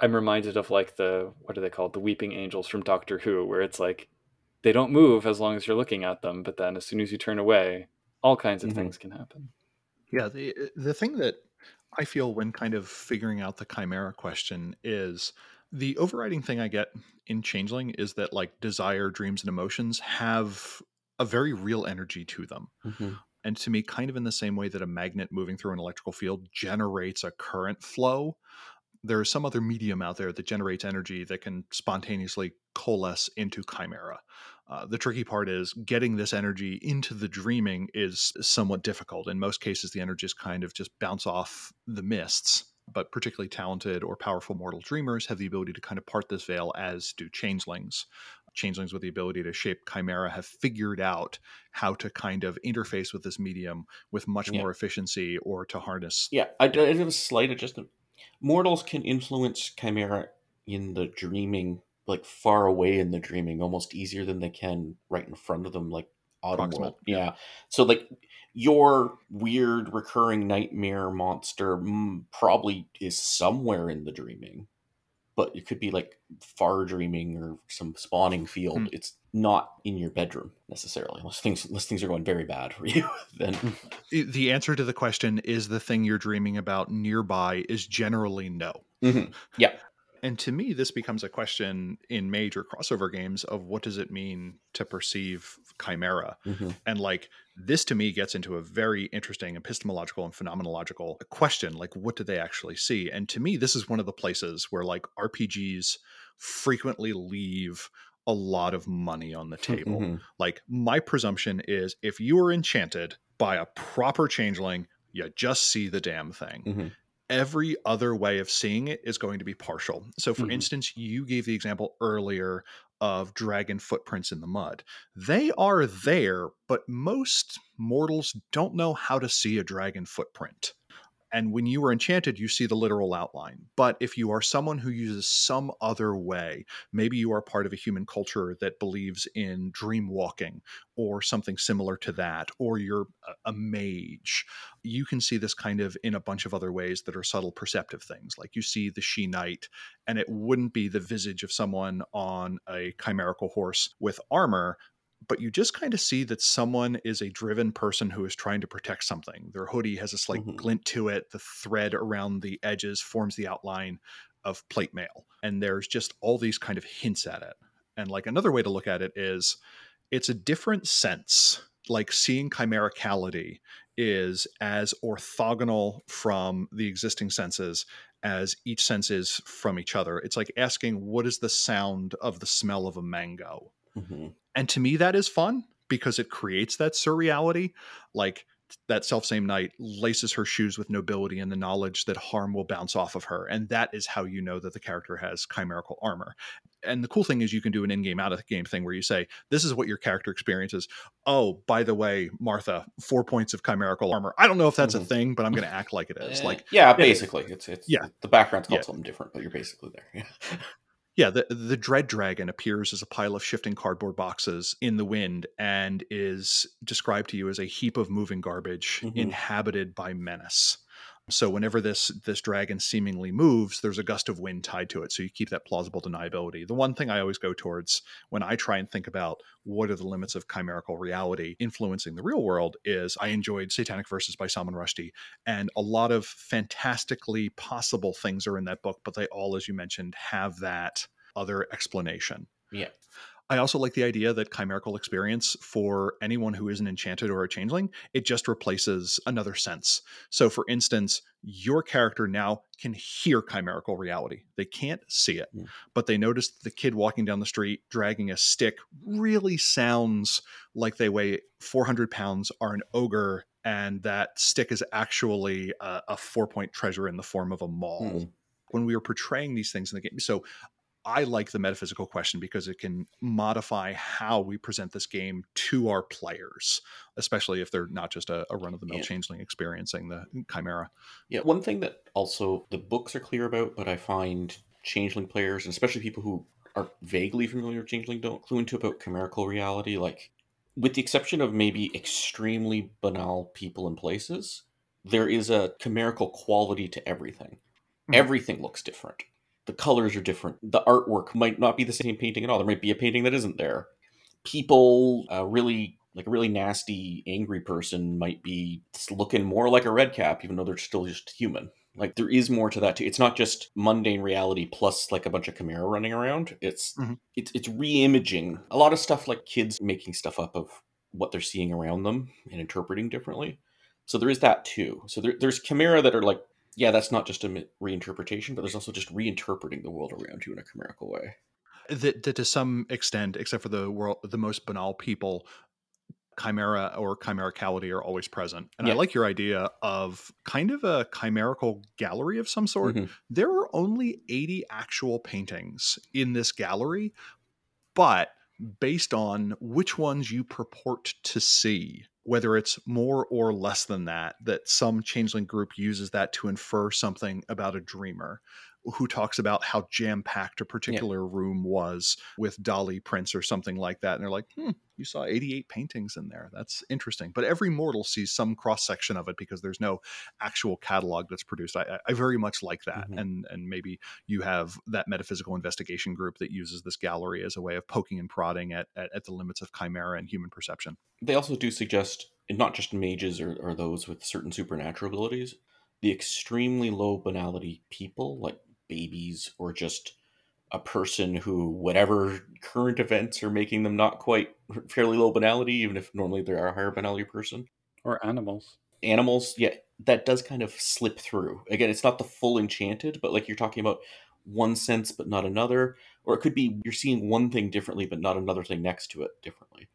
I'm reminded of like the what are they called? The weeping angels from Doctor Who, where it's like they don't move as long as you're looking at them, but then as soon as you turn away, all kinds of Mhm. things can happen. Yeah, the the thing that I feel when kind of figuring out the chimera question is the overriding thing I get in Changeling is that like desire, dreams, and emotions have a very real energy to them. Mhm. And to me, kind of in the same way that a magnet moving through an electrical field generates a current flow, there is some other medium out there that generates energy that can spontaneously coalesce into chimera. Uh, the tricky part is getting this energy into the dreaming is somewhat difficult. In most cases, the energies kind of just bounce off the mists. But particularly talented or powerful mortal dreamers have the ability to kind of part this veil, as do changelings. Changelings with the ability to shape chimera have figured out how to kind of interface with this medium with much Yeah. more efficiency or to harness. Yeah, I, I have a slight adjustment. Mortals can influence Chimera in the dreaming, like far away in the dreaming, almost easier than they can right in front of them, like Autumn World. Yeah. So, like, your weird recurring nightmare monster mm, probably is somewhere in the dreaming, but it could be like far dreaming or some spawning field. Hmm. It's not in your bedroom necessarily, unless things unless things are going very bad for <laughs> you. then The answer to the question, is the thing you're dreaming about nearby, is generally no. Mhm. Yeah. And to me, this becomes a question in major crossover games of what does it mean to perceive chimera? Mhm. And like this to me gets into a very interesting epistemological and phenomenological question. Like, what do they actually see? And to me, this is one of the places where like RPGs frequently leave a lot of money on the table. Mhm. Like, my presumption is if you are enchanted by a proper changeling, you just see the damn thing Mhm. Every other way of seeing it is going to be partial. So, for Mhm. instance, you gave the example earlier of dragon footprints in the mud. They are there, but most mortals don't know how to see a dragon footprint. And when you are enchanted, you see the literal outline. But if you are someone who uses some other way, maybe you are part of a human culture that believes in dream walking or something similar to that, or you're a, mage, you can see this kind of in a bunch of other ways that are subtle perceptive things. Like you see the she knight, and it wouldn't be the visage of someone on a chimerical horse with armor, but you just kind of see that someone is a driven person who is trying to protect something. Their hoodie has a slight Mhm. glint to it. The thread around the edges forms the outline of plate mail. And there's just all these kind of hints at it. And like another way to look at it is it's a different sense. Like seeing chimericality is as orthogonal from the existing senses as each sense is from each other. It's like asking, what is the sound of the smell of a mango? Mhm. And to me, that is fun because it creates that surreality. Like that self same knight laces her shoes with nobility and the knowledge that harm will bounce off of her. And that is how you know that the character has chimerical armor. And the cool thing is, you can do an in game, out of game thing where you say, This is what your character experiences. Oh, by the way, Martha, four points of chimerical armor. I don't know if that's a Mhm. thing, but I'm going to act like it is. Eh, Like, yeah, basically, it's it's Yeah. The background's called Yeah. something different, but you're basically there. <laughs> Yeah. Yeah, the the dread dragon appears as a pile of shifting cardboard boxes in the wind and is described to you as a heap of moving garbage Mhm. inhabited by menace. So whenever this this dragon seemingly moves, there's a gust of wind tied to it. So you keep that plausible deniability. The one thing I always go towards when I try and think about what are the limits of chimerical reality influencing the real world is I enjoyed Satanic Verses by Salman Rushdie, and a lot of fantastically possible things are in that book, but they all, as you mentioned, have that other explanation. Yeah. I also like the idea that chimerical experience for anyone who isn't enchanted or a changeling, it just replaces another sense. So, for instance, your character now can hear chimerical reality. They can't see it, Mm. but they notice the kid walking down the street dragging a stick really sounds like they weigh 400 pounds, are an ogre, and that stick is actually a, a four point treasure in the form of a maul Hmm. when we were portraying these things in the game. So I like the metaphysical question because it can modify how we present this game to our players, especially if they're not just a, a run of the mill Yeah. changeling experiencing the chimera. Yeah, one thing that also the books are clear about, but I find changeling players, and especially people who are vaguely familiar with changeling, don't clue into about chimerical reality. Like, with the exception of maybe extremely banal people and places, there is a chimerical quality to everything. Mhm. Everything looks different. The colors are different. The artwork might not be the same painting at all. There might be a painting that isn't there. People uh, really like a really nasty, angry person might be looking more like a red cap, even though they're still just human. Like there is more to that too. It's not just mundane reality plus like a bunch of chimera running around. It's Mhm. it's it's re-imaging a lot of stuff like kids making stuff up of what they're seeing around them and interpreting differently. So there is that too. So there, there's chimera that are like, yeah, that's not just a reinterpretation, but there's also just reinterpreting the world around you in a chimerical way. that, that to some extent, except for the world, the most banal people, chimera or chimericality are always present. And I like your idea of kind of a chimerical gallery of some sort. Mhm. There are only 80 actual paintings in this gallery, but based on which ones you purport to see, whether it's more or less than that, that some changeling group uses that to infer something about a dreamer who talks about how jam packed a particular room was with Dalí prints or something like that. And they're like, hmm, you saw 88 paintings in there. That's interesting. But every mortal sees some cross section of it because there's no actual catalog that's produced. I, I- very much like that. Mhm. And and maybe you have that metaphysical investigation group that uses this gallery as a way of poking and prodding at, at, at the limits of chimera and human perception. They also do suggest, not just mages or, or those with certain supernatural abilities, the extremely low banality people, like babies or just a person who, whatever current events are making them not quite fairly low banality, even if normally they are a higher banality person. Or animals. Animals, yeah, that does kind of slip through. Again, it's not the full enchanted, but like you're talking about one sense but not another. Or it could be you're seeing one thing differently but not another thing next to it differently.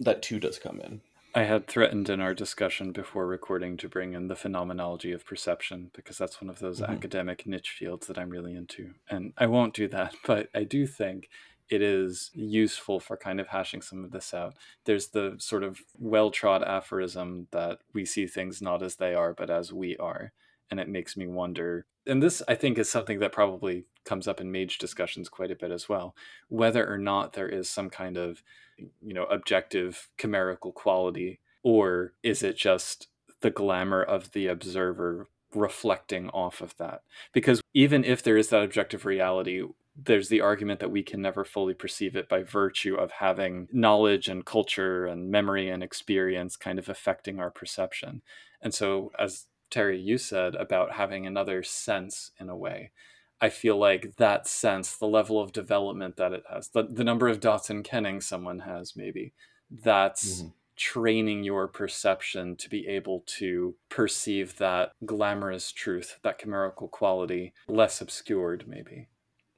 That too does come in. I had threatened in our discussion before recording to bring in the phenomenology of perception because that's one of those Mhm. academic niche fields that I'm really into. And I won't do that, <laughs> but I do think it is useful for kind of hashing some of this out. There's the sort of well trod aphorism that we see things not as they are, but as we are. And it makes me wonder, and this I think is something that probably comes up in mage discussions quite a bit as well, whether or not there is some kind of you know objective chimerical quality or is it just the glamour of the observer reflecting off of that? Because even if there is that objective reality there's the argument that we can never fully perceive it by virtue of having knowledge and culture and memory and experience kind of affecting our perception. And so as terry you said about having another sense in a way I feel like that sense, the level of development that it has, the, the number of dots in kenning someone has, maybe, that's Mhm. training your perception to be able to perceive that glamorous truth, that chimerical quality, less obscured, maybe.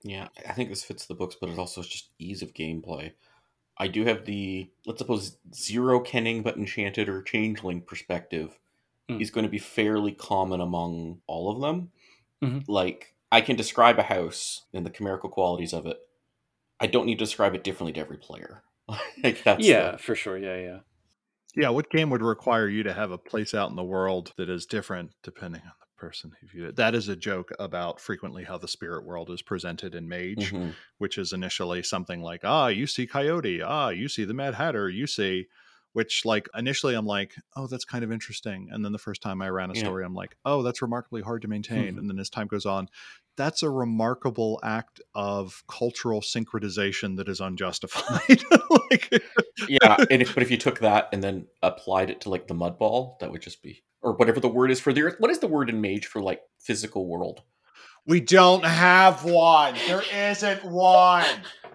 Yeah, I think this fits the books, but it also is just ease of gameplay. I do have the let's suppose zero kenning but enchanted or changeling perspective Mm. is going to be fairly common among all of them. Mhm. Like I can describe a house and the chimerical qualities of it. I don't need to describe it differently to every player. <laughs> like that's yeah, the- for sure. Yeah, yeah. Yeah, what game would require you to have a place out in the world that is different depending on the person who viewed it? That is a joke about frequently how the spirit world is presented in Mage, Mhm. which is initially something like, ah, you see Coyote, ah, you see the Mad Hatter, you see, which like initially I'm like, oh, that's kind of interesting. And then the first time I ran a Yeah. story, I'm like, oh, that's remarkably hard to maintain. Mhm. And then as time goes on, that's a remarkable act of cultural syncretization that is unjustified. <laughs> like, yeah, and if, but if you took that and then applied it to like the mud ball, that would just be or whatever the word is for the earth. What is the word in Mage for like physical world? We don't have one. There isn't one.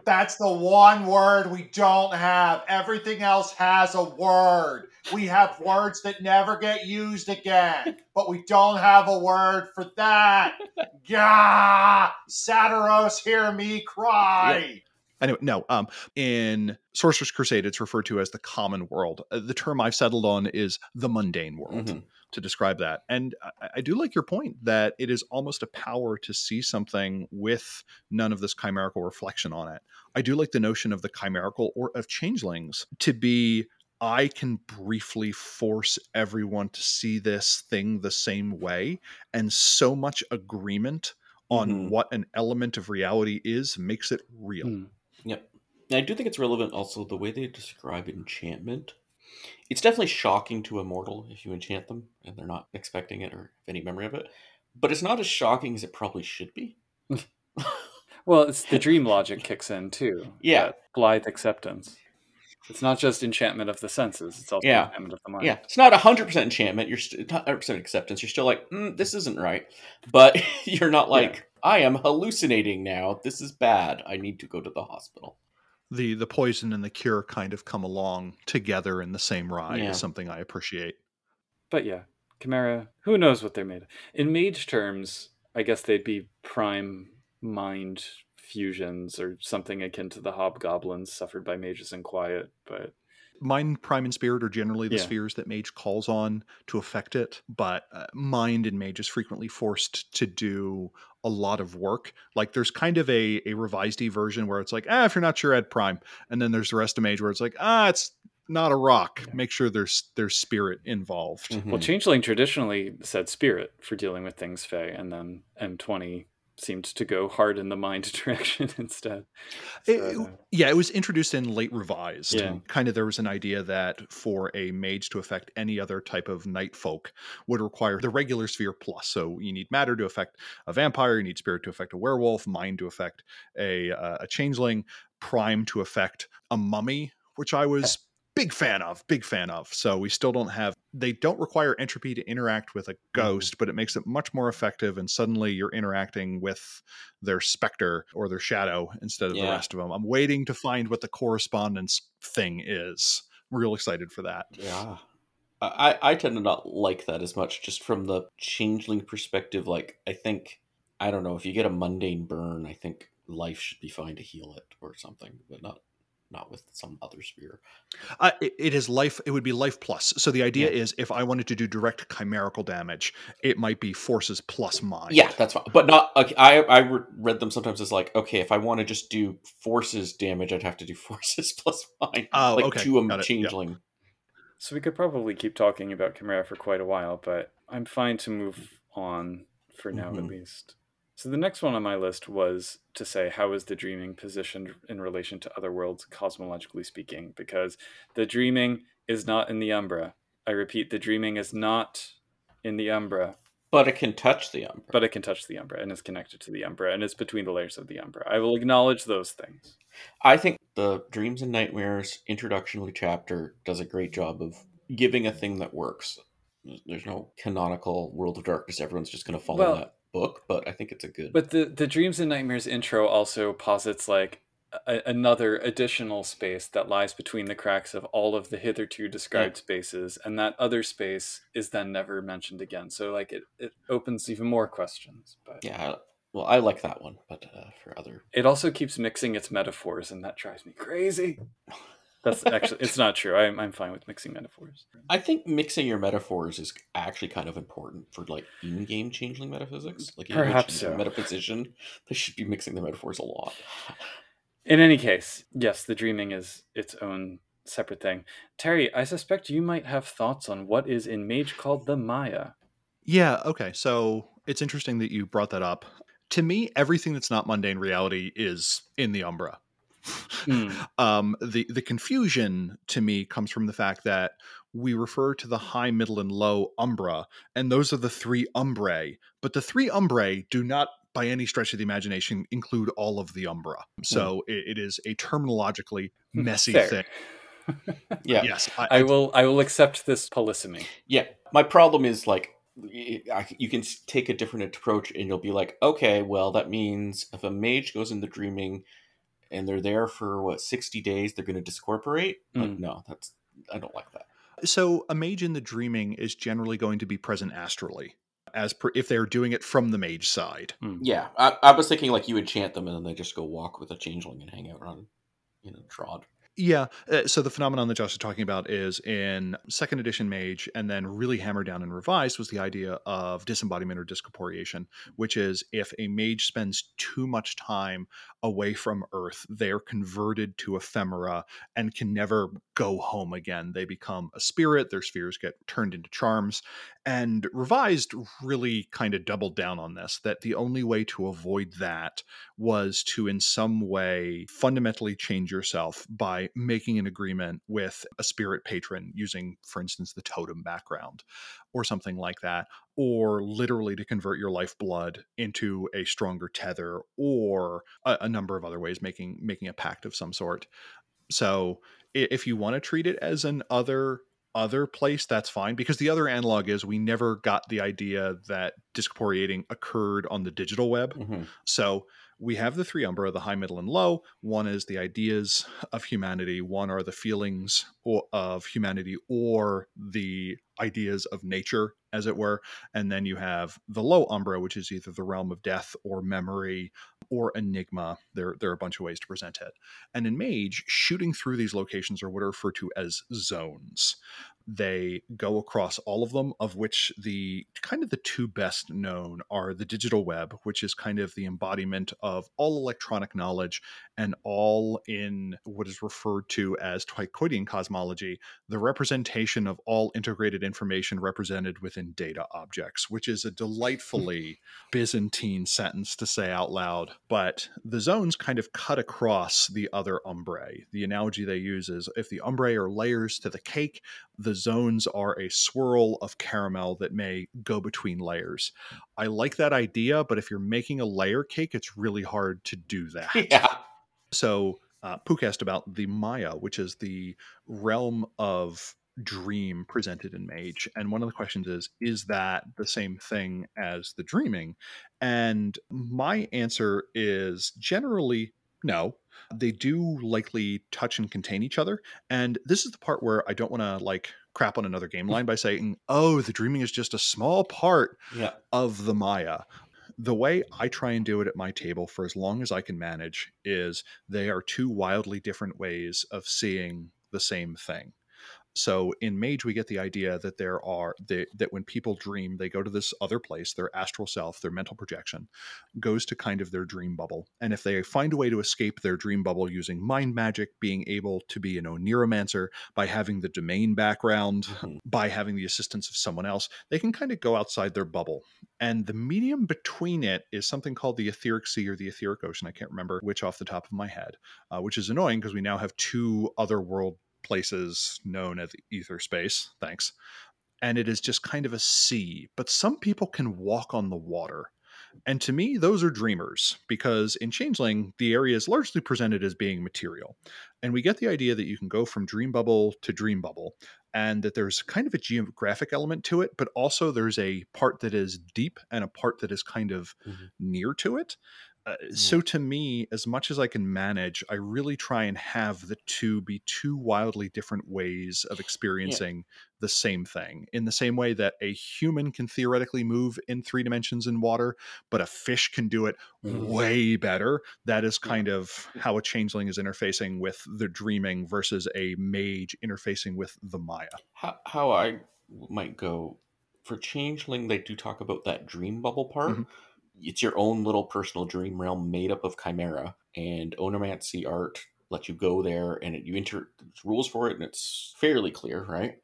That's the one word we don't have. Everything else has a word. We have words that never get used again, but we don't have a word for that. <laughs> Gah! Satiros, hear me cry. Anyway, no. Um, in Sorcerer's Crusade, it's referred to as the common world. Uh, the term I've settled on is the mundane world Mhm. to describe that. And I, I do like your point that it is almost a power to see something with none of this chimerical reflection on it. I do like the notion of the chimerical or of changelings to be. I can briefly force everyone to see this thing the same way, and so much agreement on Mhm. what an element of reality is makes it real. Hmm. Yep. And I do think it's relevant also the way they describe enchantment. It's definitely shocking to a mortal if you enchant them and they're not expecting it or have any memory of it. But it's not as shocking as it probably should be. <laughs> Well, it's the dream logic kicks in too. Yeah. blithe acceptance. It's not just enchantment of the senses; it's also Yeah. enchantment of the mind. Yeah, it's not hundred percent enchantment. You're st- not hundred percent acceptance. You're still like, mm, this isn't right, but <laughs> you're not like, I am hallucinating now. This is bad. I need to go to the hospital. The the poison and the cure kind of come along together in the same ride Yeah. is something I appreciate. But yeah, Chimera, who knows what they're made of? In mage terms, I guess they'd be prime mind fusions or something akin to the hobgoblins suffered by mages in quiet. But Mind, Prime, and Spirit are generally the Yeah. spheres that Mage calls on to affect it, but uh, Mind and Mage is frequently forced to do a lot of work. Like there's kind of a, a revised version where it's like, ah, if you're not sure, add Prime, and then there's the rest of Mage where it's like, ah, it's not a rock. Yeah. Make sure there's there's spirit involved. Mhm. well, changeling traditionally said spirit for dealing with things fey, and then M20 seemed to go hard in the mind <laughs> direction instead. It- So, yeah, it was introduced in late revised. Yeah. Kind of there was an idea that for a mage to affect any other type of night folk would require the regular sphere plus. So you need matter to affect a vampire, you need spirit to affect a werewolf, mind to affect a uh, a changeling, prime to affect a mummy, which I was big fan of, big fan of. So we still don't have they don't require entropy to interact with a mm-hmm. ghost, but it makes it much more effective and suddenly you're interacting with their specter or their shadow instead of the rest of them. I'm waiting to find what the correspondence thing is. I'm real excited for that. Yeah. I, I tend to not like that as much just from the changeling perspective. Like, I think, I don't know, if you get a mundane burn, I think life should be fine to heal it or something, but not not with some other sphere. Uh, it, it is life. It would be life plus. So the idea Yeah. is, if I wanted to do direct chimerical damage, it might be forces plus mind. Yeah, that's fine. But not, okay, I, I read them sometimes as like, okay, if I want to just do forces damage, I'd have to do <laughs> forces plus mine. Oh, like okay. to a Got it. Yep. changeling. So we could probably keep talking about Chimera for quite a while, but I'm fine to move on for now at Mhm. least. So the next one on my list was to say how is the dreaming positioned in relation to other worlds cosmologically speaking because the dreaming is not in the umbra. I repeat the dreaming is not in the umbra, But it can touch the umbra. but it can touch the umbra and is connected to the umbra and is between the layers of the umbra. I will acknowledge those things. I think the Dreams and Nightmares introductory chapter does a great job of giving a thing that works. There's no canonical World of Darkness. Everyone's just going to follow Well- that book, but I think it's a good. But the the dreams and nightmares intro also posits like a, another additional space that lies between the cracks of all of the hitherto described spaces, and that other space is then never mentioned again. So like it, it opens even more questions. But yeah, I- well, I like that one, but uh, for other, it also keeps mixing its metaphors, and that drives me crazy. <laughs> That's actually it's not true. I'm I'm fine with mixing metaphors. I think mixing your metaphors is actually kind of important for like in-game changeling metaphysics. Like Perhaps you're a so. metaphysician, they should be mixing the metaphors a lot. In any case, yes, the dreaming is its own separate thing. Terry, I suspect you might have thoughts on what is in Mage called the Maya. Yeah. Okay. So it's interesting that you brought that up. To me, everything that's not mundane reality is in the Umbra. Hmm. <laughs> um, the the confusion to me comes from the fact that we refer to the high, middle, and low Umbra, and those are the three Umbrae. But the three Umbrae do not, by any stretch of the imagination, include all of the Umbra. So it, it is a terminologically messy Fair. thing. <laughs> Yeah, Yes, I will I will accept this polysemy. Yeah, my problem is like you can take a different approach, and you'll be like, okay, well, that means if a mage goes into dreaming, and they're there for what sixty days, they're going to discorporate. Like, Mm. no, that's I don't like that. So a mage in the dreaming is generally going to be present astrally, as per if they're doing it from the mage side. Yeah, I, I was thinking like you would chant them, and then they just go walk with a changeling and hang out on, you know, trod. Yeah. Uh, so the phenomenon that Josh is talking about is in second edition Mage, and then really hammered down and revised was the idea of disembodiment or discorporeation, which is if a mage spends too much time away from Earth, they are converted to ephemera and can never go home again. They become a spirit, their spheres get turned into charms. And Revised really kind of doubled down on this that the only way to avoid that was to, in some way, fundamentally change yourself by making an agreement with a spirit patron using, for instance, the totem background or something like that, or literally to convert your lifeblood into a stronger tether, or a, a number of other ways, making making a pact of some sort. So if you want to treat it as an other other place, that's fine. Because the other analog is we never got the idea that discorporeating occurred on the digital web. Mhm. So we have the three umbra, the high, middle, and low. One is the ideas of humanity. One are the feelings of humanity or the ideas of nature, as it were. And then you have the low umbra, which is either the realm of death or memory or enigma. There, there are a bunch of ways to present it. And in Mage, shooting through these locations are what are referred to as zones. They go across all of them, of which the kind of the two best known are the digital web, which is kind of the embodiment of all electronic knowledge and all in what is referred to as Tychoidian cosmology, the representation of all integrated information represented within data objects, which is a delightfully Byzantine sentence to say out loud. But the zones kind of cut across the other umbrae. The analogy they use is if the umbrae are layers to the cake, the zones are a swirl of caramel that may go between layers. I like that idea, but if you're making a layer cake, it's really hard to do that. <laughs> Yeah. So uh, Pook asked about the Maya, which is the realm of dream presented in Mage. And one of the questions is, is that the same thing as the dreaming? And my answer is generally no. They do likely touch and contain each other. And this is the part where I don't want to like crap on another game line by saying, oh, the dreaming is just a small part Yeah. of the Maya. The way I try and do it at my table for as long as I can manage is they are two wildly different ways of seeing the same thing. So in Mage, we get the idea that there are the, that when people dream, they go to this other place, their astral self, their mental projection, goes to kind of their dream bubble. And if they find a way to escape their dream bubble using mind magic, being able to be an Oneiromancer by having the domain background, Mhm. by having the assistance of someone else, they can kind of go outside their bubble. And the medium between it is something called the etheric sea or the etheric ocean. I can't remember which off the top of my head, uh, which is annoying because we now have two other world places known as ether space. Thanks. And it is just kind of a sea, but some people can walk on the water. And to me, those are dreamers because in Changeling, the area is largely presented as being material. And we get the idea that you can go from dream bubble to dream bubble and that there's kind of a geographic element to it, but also there's a part that is deep and a part that is kind of Mhm. near to it. Uh, so to me, as much as I can manage, I really try and have the two be two wildly different ways of experiencing the same thing. In the same way that a human can theoretically move in three dimensions in water, but a fish can do it Mhm. way better. That is kind of how a changeling is interfacing with the dreaming versus a mage interfacing with the Maya. How, how I might go for Changeling, they do talk about that dream bubble part. Mhm. It's your own little personal dream realm made up of chimera, and Oneiromancy art lets you go there, and it, you enter rules for it, and it's fairly clear, right?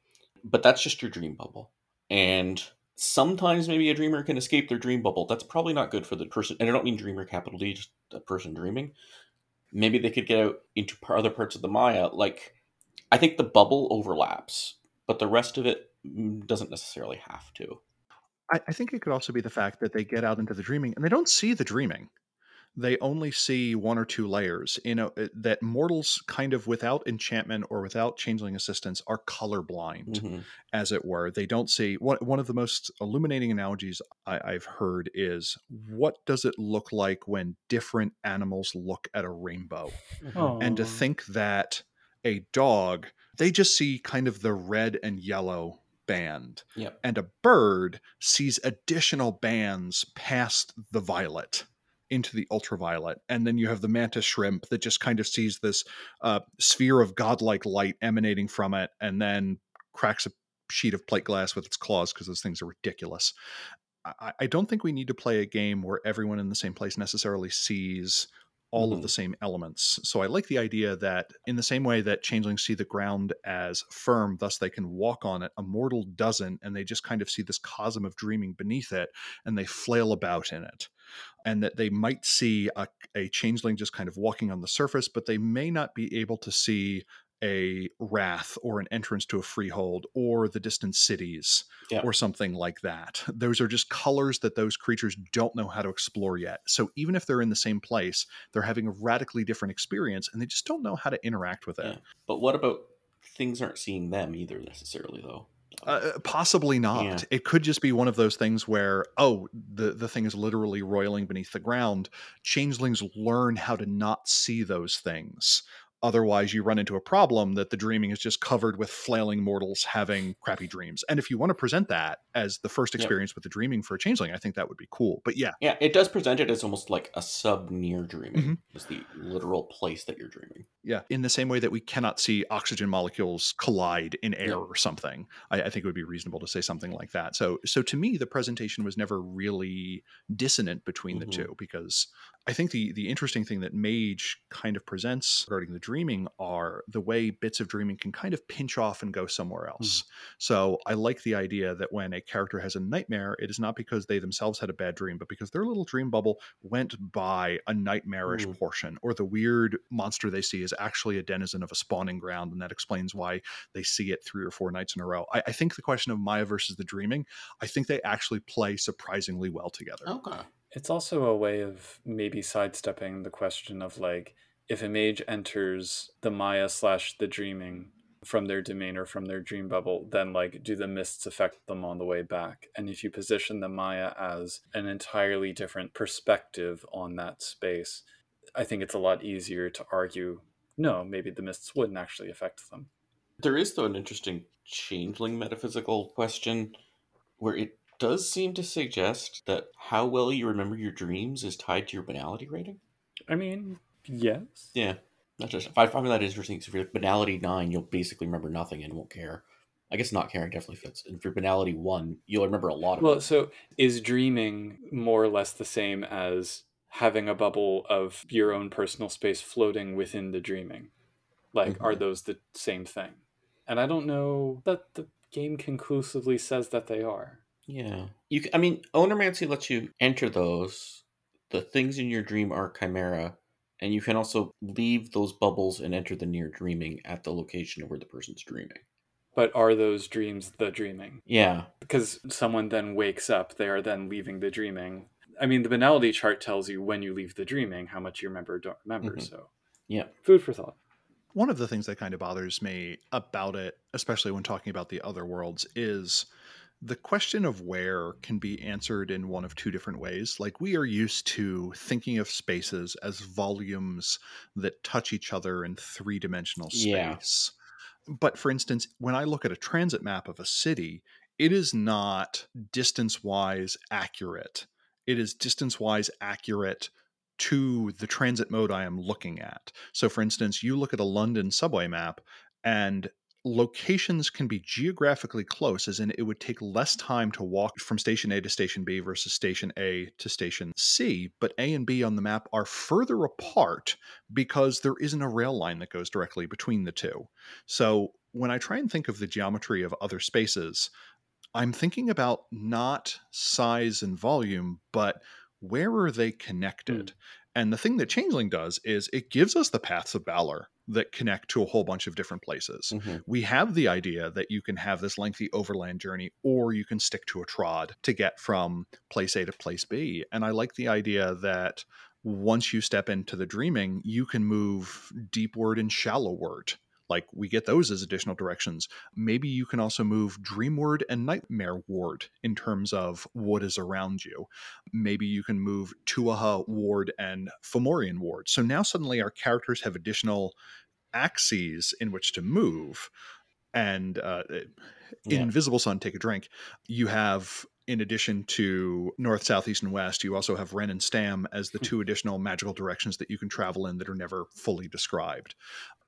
But that's just your dream bubble, and sometimes maybe a dreamer can escape their dream bubble. That's probably not good for the person, and I don't mean dreamer capital D, just a person dreaming. Maybe they could get out into other parts of the Maya, like I think the bubble overlaps, but the rest of it mm, doesn't necessarily have to. I, I think it could also be the fact that they get out into the dreaming and they don't see the dreaming. They only see one or two layers. You know uh, that mortals, kind of without enchantment or without changeling assistance, are colorblind. Mhm. as it were. They don't see one. One of the most illuminating analogies I, I've heard is what does it look like when different animals look at a rainbow? And to think that a dog, they just see kind of the red and yellow band, Yep. and a bird sees additional bands past the violet into the ultraviolet and then you have the mantis shrimp that just kind of sees this uh, sphere of godlike light emanating from it and then cracks a sheet of plate glass with its claws because those things are ridiculous I, I don't think we need to play a game where everyone in the same place necessarily sees all of Mhm. the same elements. So I like the idea that, in the same way that changelings see the ground as firm, thus they can walk on it, a mortal doesn't, and they just kind of see this cosm of dreaming beneath it and they flail about in it. And that they might see a, a changeling just kind of walking on the surface, but they may not be able to see a wrath or an entrance to a freehold or the distant cities Yeah. or something like that. Those are just colors that those creatures don't know how to explore yet. So even if they're in the same place, they're having a radically different experience and they just don't know how to interact with it. Yeah. But what about things aren't seeing them either necessarily though? Uh, possibly not. Yeah. It could just be one of those things where, oh, the, the thing is literally roiling beneath the ground. Changelings learn how to not see those things. Otherwise, you run into a problem that the dreaming is just covered with flailing mortals having crappy dreams. And if you want to present that as the first experience with the dreaming for a changeling, I think that would be cool. But yeah, Yeah, it does present it as almost like a sub near dreaming. Mhm. Is the literal place that you're dreaming. Yeah, in the same way that we cannot see oxygen molecules collide in air Yeah. or something, I, I think it would be reasonable to say something like that. So, so to me, the presentation was never really dissonant between Mhm. the two because I think the the interesting thing that Mage kind of presents regarding the dreaming are the way bits of dreaming can kind of pinch off and go somewhere else. So I like the idea that when a character has a nightmare, it is not because they themselves had a bad dream, but because their little dream bubble went by a nightmarish Mm. portion, or the weird monster they see is actually a denizen of a spawning ground, and that explains why they see it three or four nights in a row. I, I think the question of Maya versus the dreaming, I think they actually play surprisingly well together. Okay. It's also a way of maybe sidestepping the question of like if a mage enters the Maya slash the dreaming from their domain or from their dream bubble, then like do the mists affect them on the way back? And if you position the Maya as an entirely different perspective on that space, I think it's a lot easier to argue no, maybe the mists wouldn't actually affect them. There is though an interesting changeling metaphysical question where it does seem to suggest that how well you remember your dreams is tied to your banality rating. I mean, yes. Yeah. Not just I find that interesting. 'cause if you're banality nine, you'll basically remember nothing and won't care. I guess not caring definitely fits. And if you're banality one, you'll remember a lot of Well, it. so is dreaming more or less the same as having a bubble of your own personal space floating within the dreaming? Like, are Mhm. those the same thing? And I don't know that the game conclusively says that they are. Yeah. You c- I mean, Oneiromancy lets you enter those. The things in your dream are chimera, and you can also leave those bubbles and enter the near dreaming at the location of where the person's dreaming. But are those dreams the dreaming? Yeah. Because someone then wakes up, they are then leaving the dreaming. I mean, the banality chart tells you when you leave the dreaming how much you remember or don't remember. Mhm. So, Yeah. food for thought. One of the things that kind of bothers me about it, especially when talking about the other worlds, is the question of where can be answered in one of two different ways. Like we are used to thinking of spaces as volumes that touch each other in three dimensional Yeah. space. But for instance, when I look at a transit map of a city, it is not distance wise accurate. It is distance wise accurate to the transit mode I am looking at. So, for instance, you look at a London subway map, and locations can be geographically close, as in it would take less mm. time to walk from station A to station B versus station A to station C. But A and B on the map are further apart because there isn't a rail line that goes directly between the two. So, when I try and think of the geometry of other spaces, I'm thinking about not size and volume, but where are they connected? Mm. And the thing that Changeling does is it gives us the paths of valor that connect to a whole bunch of different places. Mhm. We have the idea that you can have this lengthy overland journey or you can stick to a trod to get from place A to place B. And I like the idea that once you step into the dreaming, you can move deepward and shallowward. Like we get those as additional directions. Maybe you can also move dreamward and nightmare ward in terms of what is around you. Maybe you can move Tuatha ward and Fomorian ward. So now suddenly our characters have additional axes in which to move. And uh, in Yeah. Invisible Sun, take a drink. You have, in addition to north, south, east, and west, you also have Ren and Stam as the two additional magical directions that you can travel in that are never fully described.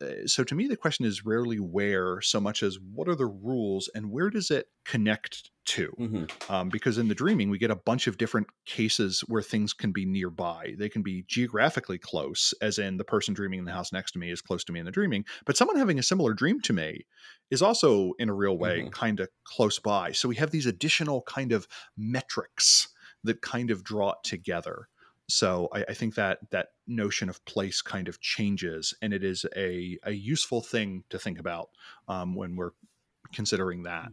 Uh, So to me, the question is rarely where so much as what are the rules and where does it connect to? hmm um, because in the dreaming we get a bunch of different cases where things can be nearby they can be geographically close as in the person dreaming in the house next to me is close to me in the dreaming but someone having a similar dream to me is also in a real way Mhm. kind of close by so we have these additional kind of metrics that kind of draw it together so I, I think that that notion of place kind of changes and it is a, a useful thing to think about um, when we're considering that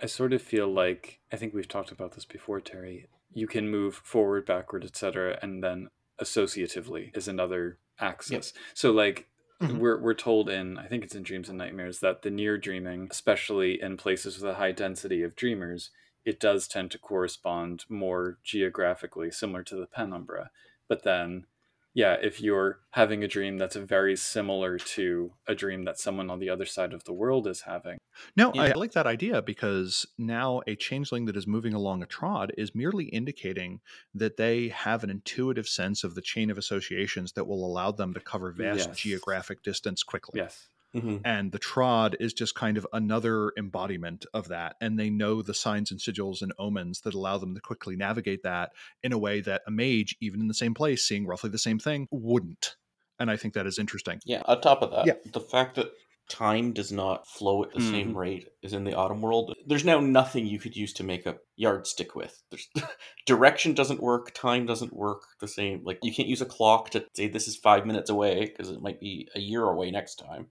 I sort of feel like I think we've talked about this before, Terry. You can move forward, backward, etc., and then associatively is another axis. So like Mhm. we're we're told in I think it's in Dreams and Nightmares that the near dreaming, especially in places with a high density of dreamers, it does tend to correspond more geographically similar to the penumbra. But then yeah, if you're having a dream that's very similar to a dream that someone on the other side of the world is having. No, I like that idea because now a changeling that is moving along a trod is merely indicating that they have an intuitive sense of the chain of associations that will allow them to cover vast Yes. geographic distance quickly. Yes. Hmm And the trod is just kind of another embodiment of that. And they know the signs and sigils and omens that allow them to quickly navigate that in a way that a mage, even in the same place, seeing roughly the same thing, wouldn't. And I think that is interesting. Yeah. On top of that, Yeah. the fact that time does not flow at the same Mhm. rate as in the autumn world, there's now nothing you could use to make a yardstick with. There's <laughs> direction doesn't work, time doesn't work the same. Like you can't use a clock to say this is five minutes away because it might be a year away next time,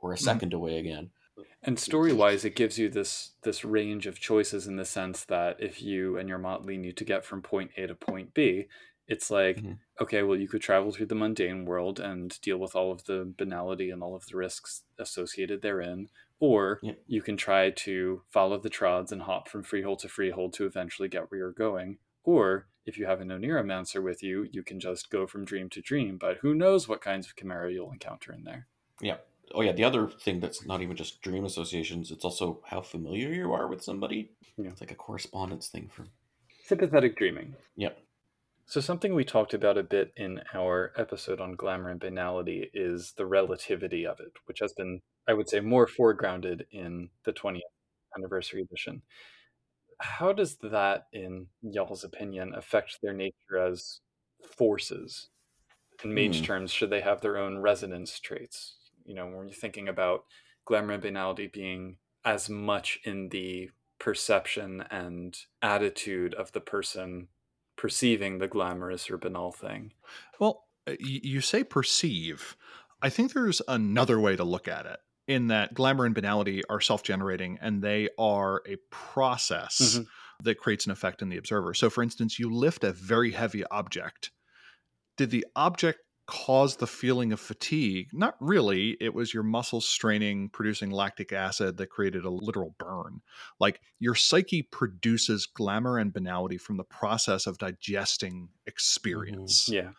or a Mhm. 2nd away again. And story wise, it gives you this this range of choices in the sense that if you and your motley need to get from point A to point B, it's like, Mhm. okay, well, you could travel through the mundane world and deal with all of the banality and all of the risks associated therein, or Yeah. you can try to follow the trods and hop from freehold to freehold to eventually get where you're going. Or if you have an Oneiromancer with you, you can just go from dream to dream, but who knows what kinds of chimera you'll encounter in there. Yeah. Oh yeah. The other thing that's not even just dream associations; it's also how familiar you are with somebody. Yeah. It's like a correspondence thing for. Sympathetic dreaming. Yep. So, something we talked about a bit in our episode on glamour and banality is the relativity of it, which has been, I would say, more foregrounded in the 20th anniversary edition. How does that, in y'all's opinion, affect their nature as forces? In mage Hmm. terms, should they have their own resonance traits? You know, when you're thinking about glamour and banality being as much in the perception and attitude of the person perceiving the glamorous or banal thing. Well, uh, you say perceive. I think there's another way to look at it in that glamour and banality are self generating and they are a process Mhm. that creates an effect in the observer. So, for instance, you lift a very heavy object. Did the object cause the feeling of fatigue? Not really. It was your muscles straining, producing lactic acid that created a literal burn. Like your psyche produces glamour and banality from the process of digesting mm-hmm. experience Yeah.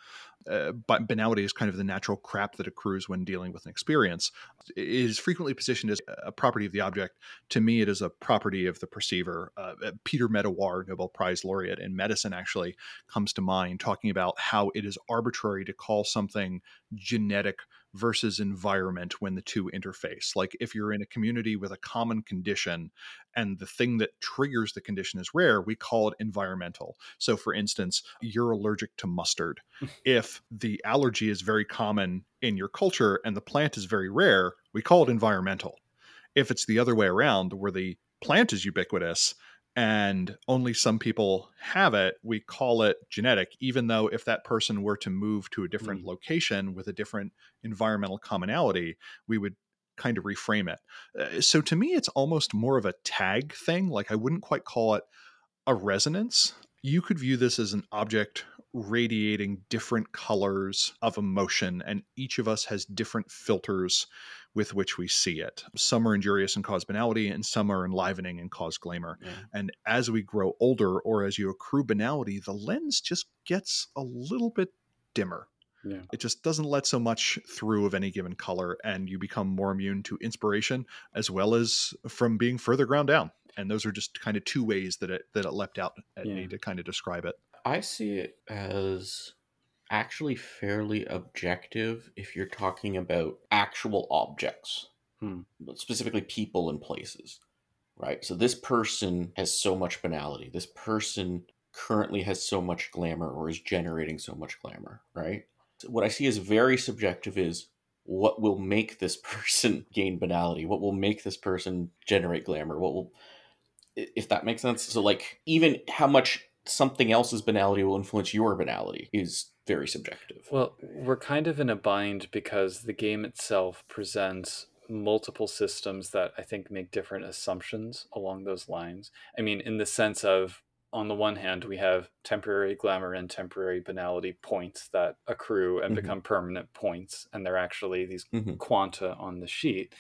Uh, but banality is kind of the natural crap that accrues when dealing with an experience. It is frequently positioned as a property of the object. To me, it is a property of the perceiver. Uh, uh, Peter Medawar, Nobel Prize laureate in medicine, actually comes to mind, talking about how it is arbitrary to call something genetic versus environment when the two interface. Like if you're in a community with a common condition and the thing that triggers the condition is rare, we call it environmental. So, for instance, you're allergic to mustard. <laughs> if the allergy is very common in your culture and the plant is very rare, we call it environmental. If it's the other way around, where the plant is ubiquitous and only some people have it, we call it genetic, even though if that person were to move to a different Mm. location with a different environmental commonality, we would kind of reframe it. Uh, so to me, it's almost more of a tag thing. Like I wouldn't quite call it a resonance. You could view this as an object radiating different colors of emotion, and each of us has different filters with which we see it. Some are injurious and cause banality, and some are enlivening and cause glamour. Yeah. And as we grow older, or as you accrue banality, the lens just gets a little bit dimmer. Yeah. It just doesn't let so much through of any given color, and you become more immune to inspiration as well as from being further ground down. And those are just kind of two ways that it that it leapt out at Yeah. me to kind of describe it. I see it as actually fairly objective if you're talking about actual objects, Hmm. specifically people and places, right? So this person has so much banality. This person currently has so much glamour or is generating so much glamour, right? So what I see as very subjective is what will make this <laughs> person gain banality? What will make this person generate glamour? What will i- if that makes sense. So like even how much something else's banality will influence your banality is very subjective. Well, we're kind of in a bind because the game itself presents multiple systems that I think make different assumptions along those lines. I mean, in the sense of, on the one hand, we have temporary glamour and temporary banality points that accrue and Mhm. become permanent points, and they're actually these Mhm. quanta on the sheet.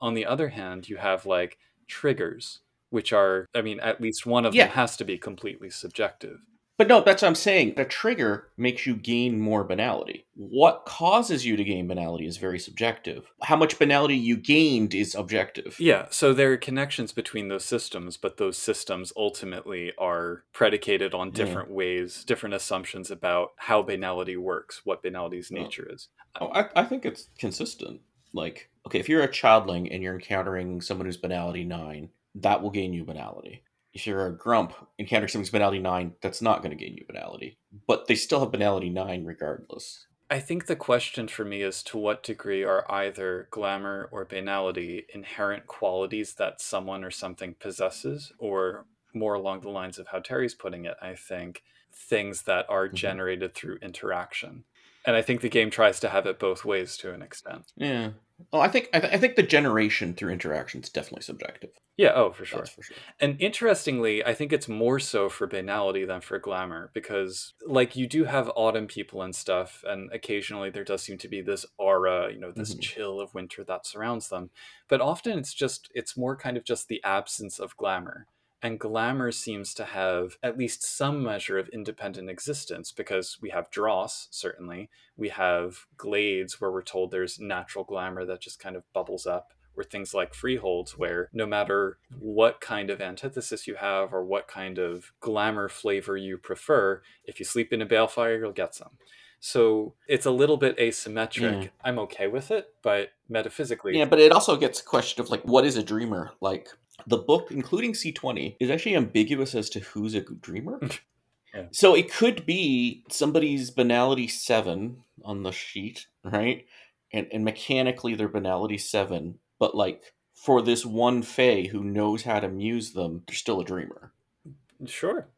On the other hand, you have like triggers, which are, I mean, at least one of Yeah. them has to be completely subjective. But no, that's what I'm saying. The trigger makes you gain more banality. What causes you to gain banality is very subjective. How much banality you gained is objective. Yeah, so there are connections between those systems, but those systems ultimately are predicated on Yeah. different ways, different assumptions about how banality works, what banality's Well, nature is. Oh, I, I think it's consistent. Like, okay, if you're a childling and you're encountering someone who's banality nine, that will gain you banality. If you're a grump encountering someone's banality nine, that's not going to gain you banality. But they still have banality nine regardless. I think the question for me is to what degree are either glamour or banality inherent qualities that someone or something possesses, or more along the lines of how Terry's putting it, I think things that are Mhm. generated through interaction. And I think the game tries to have it both ways to an extent. Yeah. Well, I think I, th- I think the generation through interaction is definitely subjective. Yeah, oh, for sure. For sure. And interestingly, I think it's more so for banality than for glamour because, like, you do have autumn people and stuff, and occasionally there does seem to be this aura, you know, this Mhm. chill of winter that surrounds them. But often it's just, it's more kind of just the absence of glamour. And glamour seems to have at least some measure of independent existence because we have dross, certainly. We have glades where we're told there's natural glamour that just kind of bubbles up or things like freeholds where no matter what kind of antithesis you have or what kind of glamour flavor you prefer if you sleep in a balefire you'll get some so it's a little bit asymmetric Yeah. i'm okay with it but metaphysically Yeah, but it also gets a question of like, what is a dreamer? Like, the book, including C20, is actually ambiguous as to who's a dreamer. <laughs> Yeah. So it could be somebody's banality seven on the sheet, right? And and mechanically they're banality seven, but like for this one Fae who knows how to muse them, they're still a dreamer. sure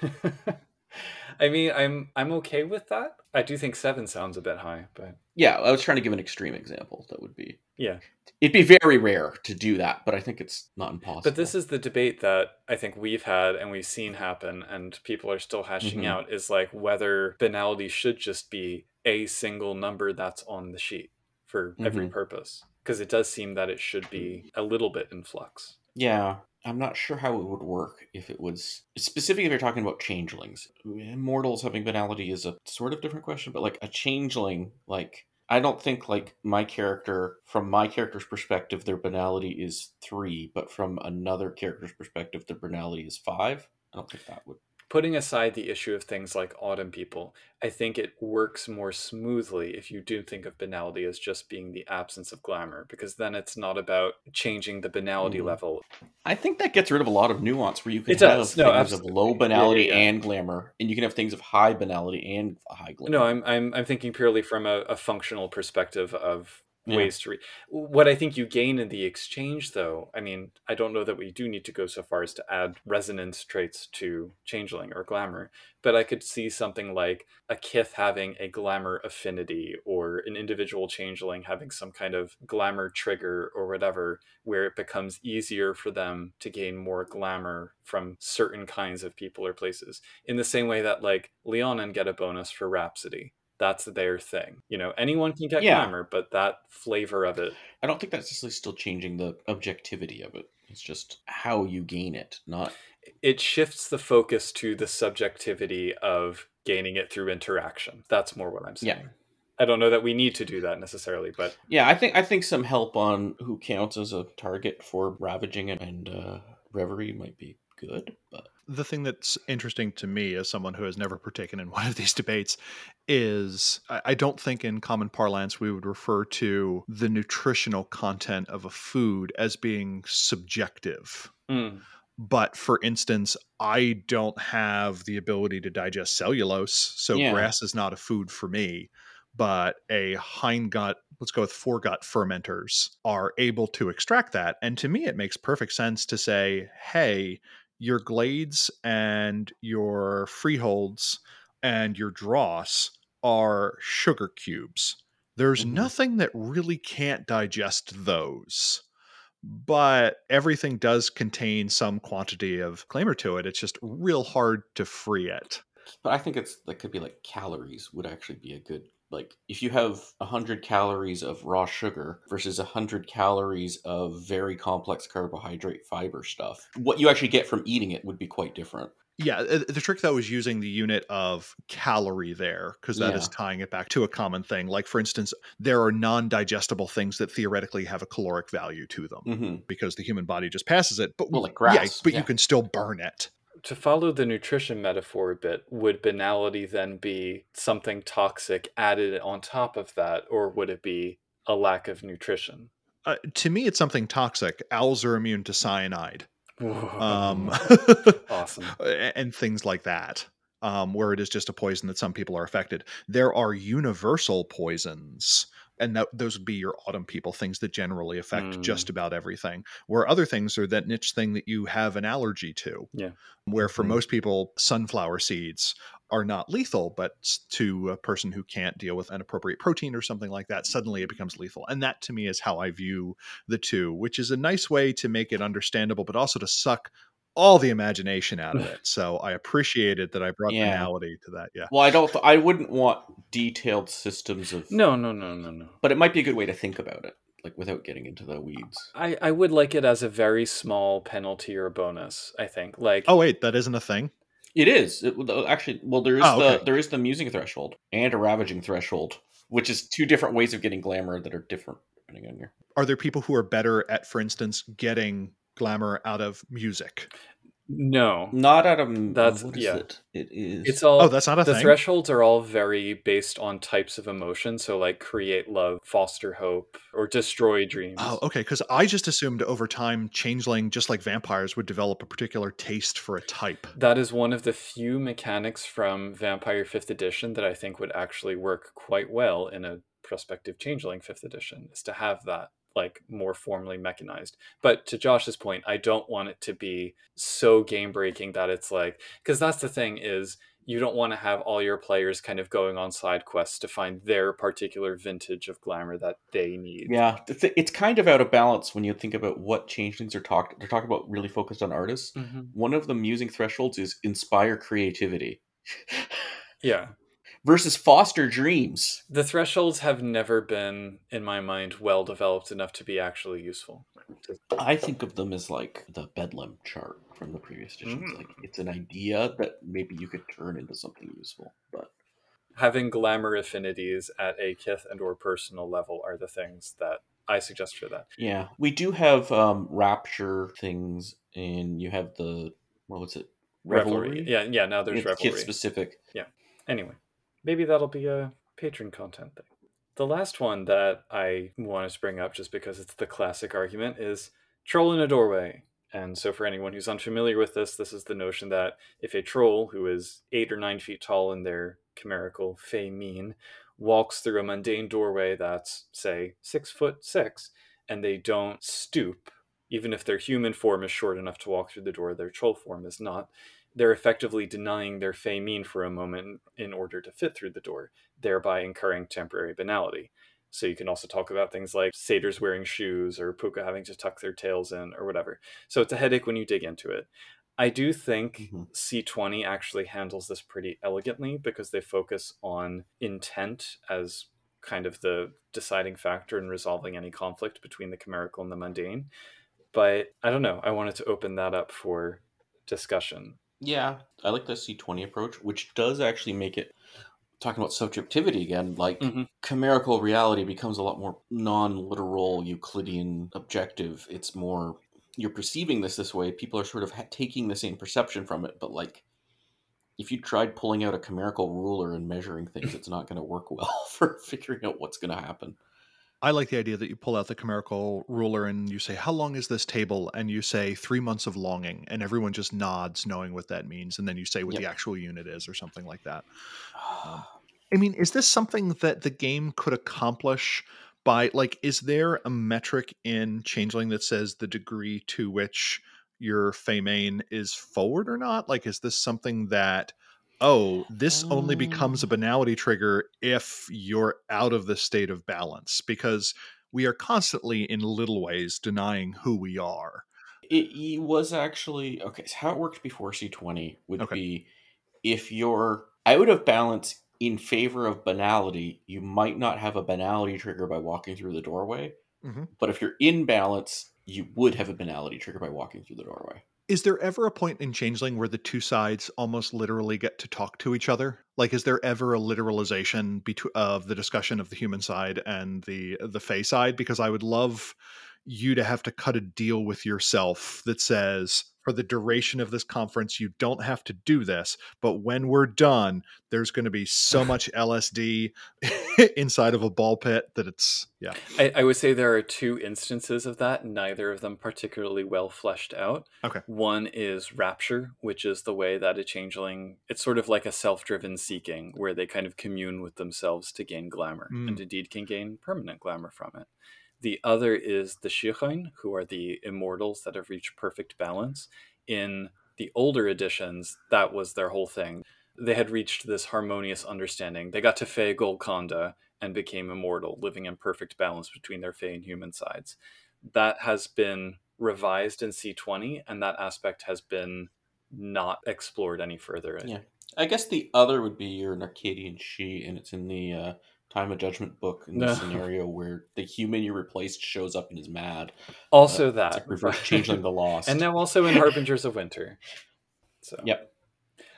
<laughs> i mean i'm i'm okay with that i do think seven sounds a bit high but Yeah, I was trying to give an extreme example. That would be yeah it'd be very rare to do that, but I think it's not impossible. But this is the debate that I think we've had and we've seen happen, and people are still hashing Mhm. out is like whether banality should just be a single number that's on the sheet for every Mhm. purpose. Because it does seem that it should be a little bit in flux. Yeah, I'm not sure how it would work if it was specifically if you're talking about changelings. Immortals having banality is a sort of different question, but like a changeling, like I don't think like my character from my character's perspective their banality is 3, but from another character's perspective their banality is 5. I don't think that would Putting aside the issue of things like autumn people, I think it works more smoothly if you do think of banality as just being the absence of glamour, because then it's not about changing the banality Mhm. level. I think that gets rid of a lot of nuance where you can It have does. No, things of low Yeah, yeah, banality yeah. and glamour, and you can have things of high banality and high glamour. No, I'm I'm I'm thinking purely from a, a functional perspective of Yeah. ways to read. What I think you gain in the exchange, though, I mean, I don't know that we do need to go so far as to add resonance traits to changeling or glamour, but I could see something like a kith having a glamour affinity or an individual changeling having some kind of glamour trigger or whatever, where it becomes easier for them to gain more glamour from certain kinds of people or places. In the same way that like Leonin get a bonus for Rhapsody. That's their thing. You know, anyone can get Yeah. glamour, but that flavor of it I don't think that's necessarily still changing the objectivity of it. It's just how you gain it, not it shifts the focus to the subjectivity of gaining it through interaction. That's more what I'm saying. Yeah. I don't know that we need to do that necessarily, but Yeah, I think I think some help on who counts as a target for ravaging and, and uh, reverie might be good, but The thing that's interesting to me as someone who has never partaken in <laughs> one of these debates is I don't think in common parlance we would refer to the nutritional content of a food as being subjective. Mm. But for instance, I don't have the ability to digest cellulose, so Yeah. grass is not a food for me. But a hindgut, let's go with foregut fermenters, are able to extract that. And to me, it makes perfect sense to say, hey, your glades and your freeholds and your dross are sugar cubes. There's Mhm. nothing that really can't digest those but everything does contain some quantity of glamour to it. It's just real hard to free it. But I think it's that could be like calories would actually be a good like if you have 100 calories of raw sugar versus 100 calories of very complex carbohydrate fiber stuff what you actually get from eating it would be quite different Yeah, uh, the trick though is using the unit of calorie there because that is Yeah. tying it back to a common thing. Like for instance, there are non-digestible things that theoretically have a caloric value to them hmm because the human body just passes it. But Well, like yeah, grass, but yeah. you can still burn it. To follow the nutrition metaphor a bit, would banality then be something toxic added on top of that, or would it be a lack of nutrition? Uh, to me, it's something toxic. Owls are immune to cyanide. Um, <laughs> awesome. and things like that um, where it is just a poison that some people are affected there are universal poisons and that those would be your autumn people things that generally affect Mm. just about everything where other things are that niche thing that you have an allergy to Yeah. where for Mhm. most people sunflower seeds are not lethal but to a person who can't deal with an appropriate protein or something like that suddenly it becomes lethal and that to me is how i view the two which is a nice way to make it understandable but also to suck all the imagination out of <laughs> it so i appreciated that i brought Yeah. banality to that yeah well i don't i wouldn't want detailed systems of No, no, no, no, no. but it might be a good way to think about it like without getting into the weeds I, I would like it as a very small penalty or bonus, I think. Like, oh wait that isn't a thing it is it, actually well there is Oh, the okay. there is the musing threshold and a ravaging threshold which is two different ways of getting glamour that are different depending on your are there people who are better at for instance getting glamour out of music no. not out of That's- what is yeah. it it is It's all. oh that's not a the thing thresholds are all very based on types of emotion. So, like, create love, foster hope, or destroy dreams. Oh, okay. Because I just assumed over time, changeling, just like vampires, would develop a particular taste for a type. That is one of the few mechanics from Vampire 5th Edition that I think would actually work quite well in a prospective Changeling 5th Edition, is to have that like more formally mechanized. But to Josh's point, I don't want it to be so game breaking that it's like because that's the thing is you don't want to have all your players kind of going on side quests to find their particular vintage of glamour that they need. Yeah, thi- it's kind of out of balance when you think about what changelings are talking. They're talking about really focused on artists. Mhm. One of the musing thresholds is inspire creativity <laughs> Yeah. Versus foster dreams. The thresholds have never been, in my mind, well developed enough to be actually useful. I think of them as like the bedlam chart from the previous editions. Mm. Like it's an idea that maybe you could turn into something useful. But Having glamour affinities at a kith and or personal level are the things that I suggest for that. yeah, we do have um rapture things, and you have the what was it? Revelry. Yeah, yeah, now there's it's revelry. kith specific. Yeah. Anyway, maybe that'll be a patron content thing. The last one that I wanted to bring up, just because it's the classic argument, is troll in a doorway. And so, for anyone who's unfamiliar with this, this is the notion that if a troll who is eight or nine feet tall in their chimerical fey mien walks through a mundane doorway that's, say, six foot six, and they don't stoop, even if their human form is short enough to walk through the door, their troll form is not, they're effectively denying their fey mien for a moment in order to fit through the door, thereby incurring temporary banality. So you can also talk about things like satyrs wearing shoes or pooka having to tuck their tails in or whatever. So it's a headache when you dig into it. I do think Mhm. C20 actually handles this pretty elegantly because they focus on intent as kind of the deciding factor in resolving any conflict between the chimerical and the mundane. But I don't know. I wanted to open that up for discussion. Yeah, I like the C twenty approach, which does actually make it talking about subjectivity again. Like Mhm. chimerical reality becomes a lot more non-literal Euclidean objective. It's more you're perceiving this this way, people are sort of ha- taking the same perception from it. But like, if you tried pulling out a chimerical ruler and measuring things, <laughs> it's not going to work well <laughs> for figuring out what's going to happen. I like the idea that you pull out the chimerical ruler and you say, How long is this table? And you say, Three months of longing. And everyone just nods, knowing what that means. And then you say what Yep. the actual unit is or something like that. Um, <sighs> I mean, is this something that the game could accomplish by, like, is there a metric in Changeling that says the degree to which your Fey mien is forward or not? Like, is this something that, oh, this only becomes a banality trigger if you're out of the state of balance? Because we are constantly, in little ways, denying who we are. It, it was actually okay. So how it worked before C twenty would Okay. be if you're out of balance in favor of banality, you might not have a banality trigger by walking through the doorway. Mhm. But if you're in balance, you would have a banality trigger by walking through the doorway. Is there ever a point in Changeling where the two sides almost literally get to talk to each other? Like, is there ever a literalization of the discussion of the human side and the the Fey side? Because I would love you to have to cut a deal with yourself that says, for the duration of this conference, you don't have to do this, but when we're done, there's going to be so <laughs> much LSD <laughs> inside of a ball pit that it's yeah. I, I would say there are two instances of that, neither of them particularly well fleshed out. Okay. One is rapture, which is the way that a changeling, it's sort of like a self driven seeking, where they kind of commune with themselves to gain glamour, Mm. and indeed can gain permanent glamour from it. The other is the Shirhain, who are the immortals that have reached perfect balance. In the older editions, that was their whole thing. They had reached this harmonious understanding. They got to Fey Golconda and became immortal, living in perfect balance between their Fey and human sides. That has been revised in C20, and that aspect has been not explored any further. Yeah. I guess the other would be you're an Arcadian sidhe, and it's in the uh, Time of Judgment book in the No. scenario where the human you replaced shows up and is mad. Also, uh, It's that like reverse changeling the <laughs> lost. and now also in Harbingers of Winter. So Yep.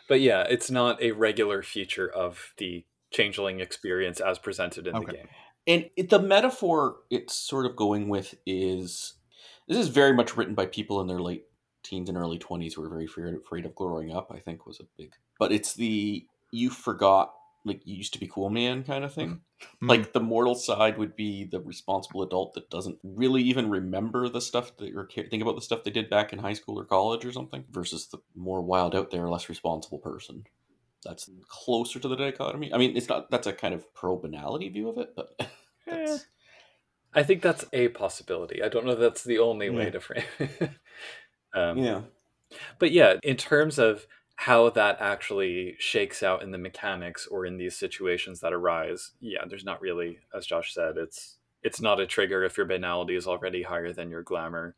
but yeah, it's not a regular feature of the changeling experience as presented in the game. And it, the metaphor it's sort of going with is this is very much written by people in their late teens and early 20s who are very afraid, afraid of growing up, I think was a big. But it's the you forgot, like, you used to be cool man kind of thing. Mm. Like, the mortal side would be the responsible adult that doesn't really even remember the stuff that, or care, think about the stuff they did back in high school or college or something, versus the more wild out there, less responsible person. That's closer to the dichotomy. I mean, it's not, that's a kind of pro banality view of it, but. <laughs> That's, I think that's a possibility. I don't know that's the only way to frame <laughs> it. um, yeah. But yeah, in terms of how that actually shakes out in the mechanics or in these situations that arise, yeah, there's not really, as Josh said, it's it's not a trigger if your banality is already higher than your glamour.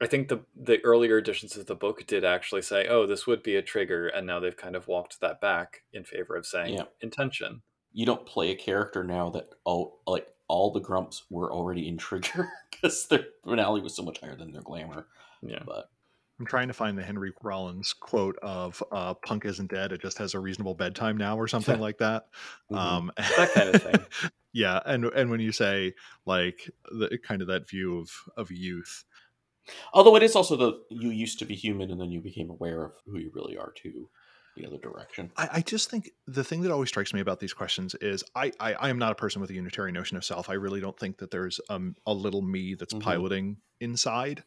I think the the earlier editions of the book did actually say, "Oh, this would be a trigger," and now they've kind of walked that back in favor of saying Yeah. intention. you don't play a character now that all like all the grumps were already in trigger <laughs> because their banality was so much higher than their glamour. Yeah. But I'm trying to find the Henry Rollins quote of uh, "Punk isn't dead; it just has a reasonable bedtime now" or something <laughs> like that. mhm. Um, <laughs> That kind of thing. yeah, and and when you say like the kind of that view of of youth, although it is also the you used to be human and then you became aware of who you really are too. The other direction. I, I just think the thing that always strikes me about these questions is I, I I am not a person with a unitary notion of self. I really don't think that there's um, a little me that's Mhm. piloting inside.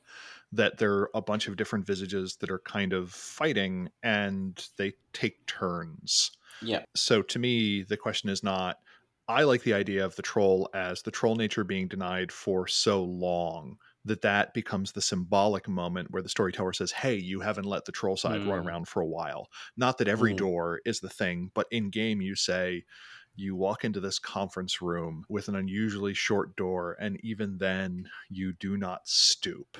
That there are a bunch of different visages that are kind of fighting and they take turns. Yeah. so to me the question is not i like the idea of the troll as the troll nature being denied for so long that that becomes the symbolic moment where the storyteller says hey you haven't let the troll side run Mm. around for a while not that every Mm. door is the thing but in game you say you walk into this conference room with an unusually short door and even then you do not stoop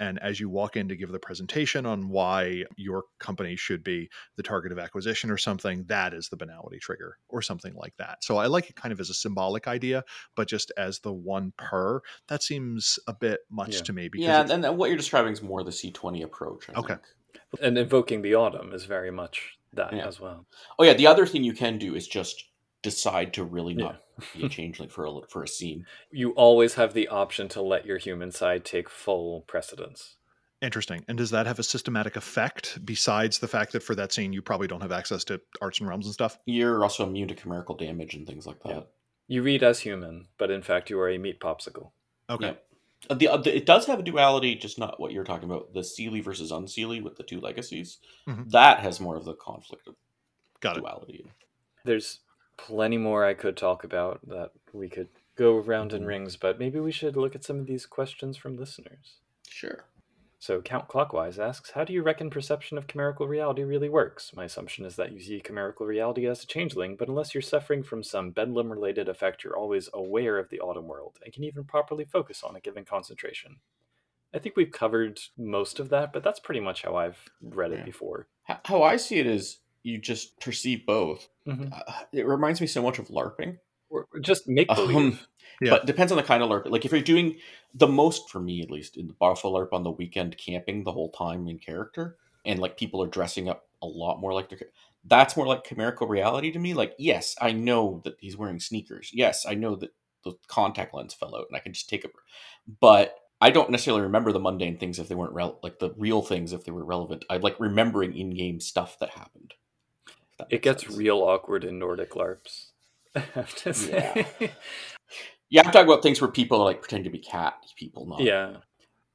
and as you walk in to give the presentation on why your company should be the target of acquisition or something, that is the banality trigger or something like that. So I like it kind of as a symbolic idea, but just as the one per, that seems a bit much Yeah. to me because Yeah, and what you're describing is more the C20 approach. I Okay. think. And invoking the autumn is very much that Yeah. as well. Oh yeah, the other thing you can do is just decide to really Yeah. not be a <laughs> changeling for a for a scene. You always have the option to let your human side take full precedence. Interesting. And does that have a systematic effect besides the fact that for that scene you probably don't have access to arts and realms and stuff? You're also immune to chimerical damage and things like that. Yeah. You read as human, but in fact you are a meat popsicle. Okay. Yeah. Uh, The, uh, the it does have a duality, just not what you're talking about. The Seelie versus Unseelie with the two legacies. Mhm. That has more of the conflict of Got it. duality. There's plenty more I could talk about that we could go around in Mhm. rings, but maybe we should look at some of these questions from listeners. Sure. So, Count Clockwise asks, How do you reckon perception of chimerical reality really works? My assumption is that you see chimerical reality as a changeling, but unless you're suffering from some bedlam related effect, you're always aware of the autumn world and can even properly focus on a given concentration. I think we've covered most of that, but that's pretty much how I've read it Yeah. before. How I see it is you just perceive both. Mhm. Uh, it reminds me so much of LARPing. Or just make believe. Um, Yeah. But depends on the kind of LARP. Like if you're doing the most for me at least in the Buffalo LARP on the weekend camping the whole time in character, and like people are dressing up a lot more like their that's more like chimerical reality to me. Like, yes, I know that he's wearing sneakers. Yes, I know that the contact lens fell out and I can just take it. But I don't necessarily remember the mundane things if they weren't rel- like the real things if they were relevant. I like remembering in-game stuff that happened. If that It gets sense. real awkward in Nordic LARPs. <laughs> I have to say. Yeah, I'm talking about things where people like pretend to be cat people, not Yeah.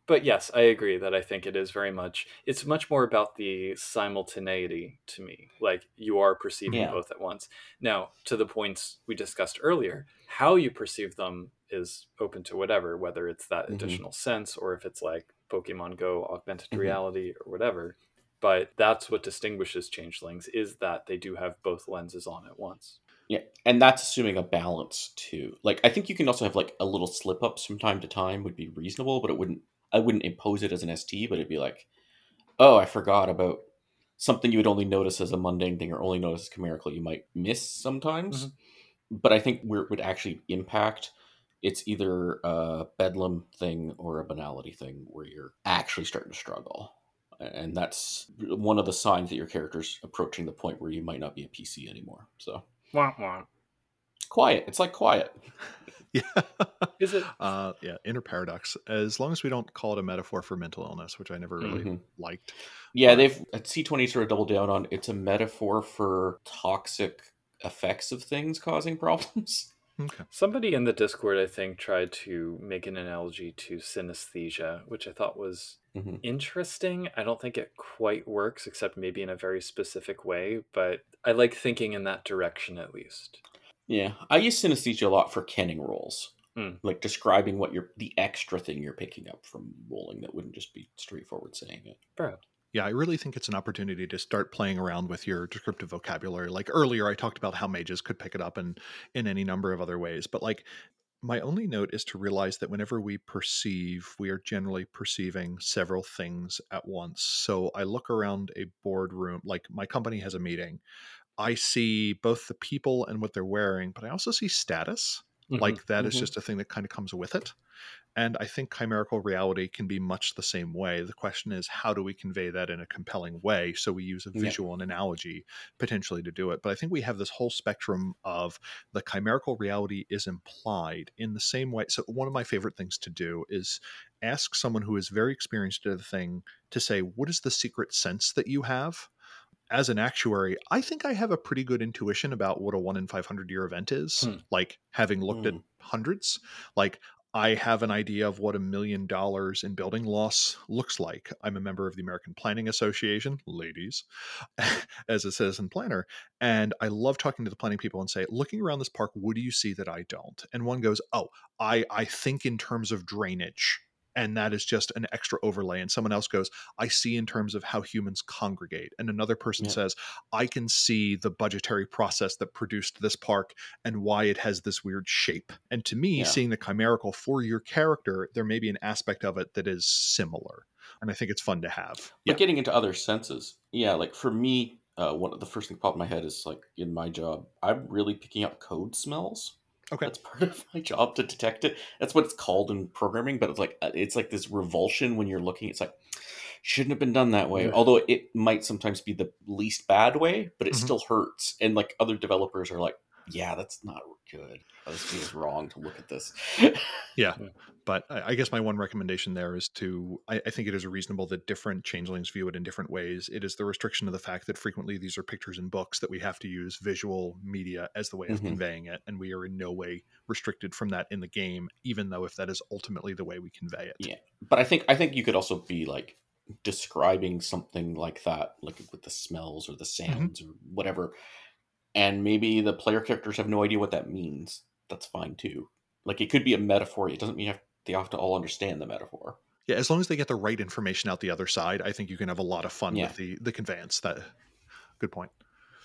But yes, I agree that I think it is very much it's much more about the simultaneity to me. Like you are perceiving Yeah. both at once. Now, to the points we discussed earlier, how you perceive them is open to whatever, whether it's that Mhm. additional sense or if it's like Pokemon Go augmented Mhm. reality or whatever. But that's what distinguishes changelings is that they do have both lenses on at once. Yeah, and that's assuming a balance too. Like I think you can also have like a little slip ups from time to time would be reasonable, but it wouldn't. I wouldn't impose it as an ST, but it'd be like, oh, I forgot about something you would only notice as a mundane thing or only notice as chimerical. You might miss sometimes, mm-hmm. but I think where it would actually impact, it's either a bedlam thing or a banality thing where you're actually starting to struggle. And that's one of the signs that your character's approaching the point where you might not be a PC anymore. So Wah, wah. quiet. It's like quiet. <laughs> Yeah. Is it <laughs> Uh, yeah, inner paradox. As long as we don't call it a metaphor for mental illness, which I never really Mhm. liked. Yeah, Right. they've at C twenty sort of doubled down on it's a metaphor for toxic effects of things causing problems. Okay. Somebody in the Discord, I think, tried to make an analogy to synesthesia, which I thought was Mhm. interesting. I don't think it quite works, except maybe in a very specific way, but I like thinking in that direction at least. Yeah, I use synesthesia a lot for kenning rolls, Hmm. like describing what you're the extra thing you're picking up from rolling that wouldn't just be straightforward saying it. Bro. Yeah, I really think it's an opportunity to start playing around with your descriptive vocabulary. Like earlier, I talked about how mages could pick it up in in any number of other ways, but like my only note is to realize that whenever we perceive, we are generally perceiving several things at once. So I look around a boardroom, like my company has a meeting. I see both the people and what they're wearing, but I also see status. Mhm. Like that is Mhm. just a thing that kind of comes with it. And I think chimerical reality can be much the same way. The question is, how do we convey that in a compelling way? So we use a Yeah. visual and analogy potentially to do it. But I think we have this whole spectrum of the chimerical reality is implied in the same way. So one of my favorite things to do is ask someone who is very experienced at the thing to say, what is the secret sense that you have? As an actuary, I think I have a pretty good intuition about what a one in 500 year event is. Hmm. Like having looked at Hmm. hundreds, like I have an idea of what a million dollars in building loss looks like. I'm a member of the American Planning Association, ladies, <laughs> as a citizen planner. And I love talking to the planning people and say, looking around this park, what do you see that I don't? And one goes, oh, I, I think in terms of drainage. And that is just an extra overlay. And someone else goes, I see in terms of how humans congregate. And another person Yeah. says, I can see the budgetary process that produced this park and why it has this weird shape. And to me, Yeah. seeing the chimerical for your character, there may be an aspect of it that is similar. And I think it's fun to have. But getting into other senses, yeah, like for me, uh, one of the first thing popped in my head is like in my job, I'm really picking up code smells. Okay. That's part of my job to detect it. That's what it's called in programming, but it's like uh, it's like this revulsion when you're looking. It's like shouldn't have been done that way. Yeah. Although it might sometimes be the least bad way, but it Mhm. still hurts. And like other developers are like, yeah, that's not good. Oh, this feels wrong to look at this. <laughs> Yeah. But I, I guess my one recommendation there is to I, I think it is reasonable that different changelings view it in different ways. It is the restriction of the fact that frequently these are pictures and books that we have to use visual media as the way of Mhm. conveying it, and we are in no way restricted from that in the game, even though if that is ultimately the way we convey it. Yeah. but I think I think you could also be like describing something like that, like with the smells or the sounds or whatever, and maybe the player characters have no idea what that means. That's fine too. Like it could be a metaphor. It doesn't mean you have, they have to all understand the metaphor. Yeah, as long as they get the right information out the other side, I think you can have a lot of fun Yeah. with the the conveyance. That good point.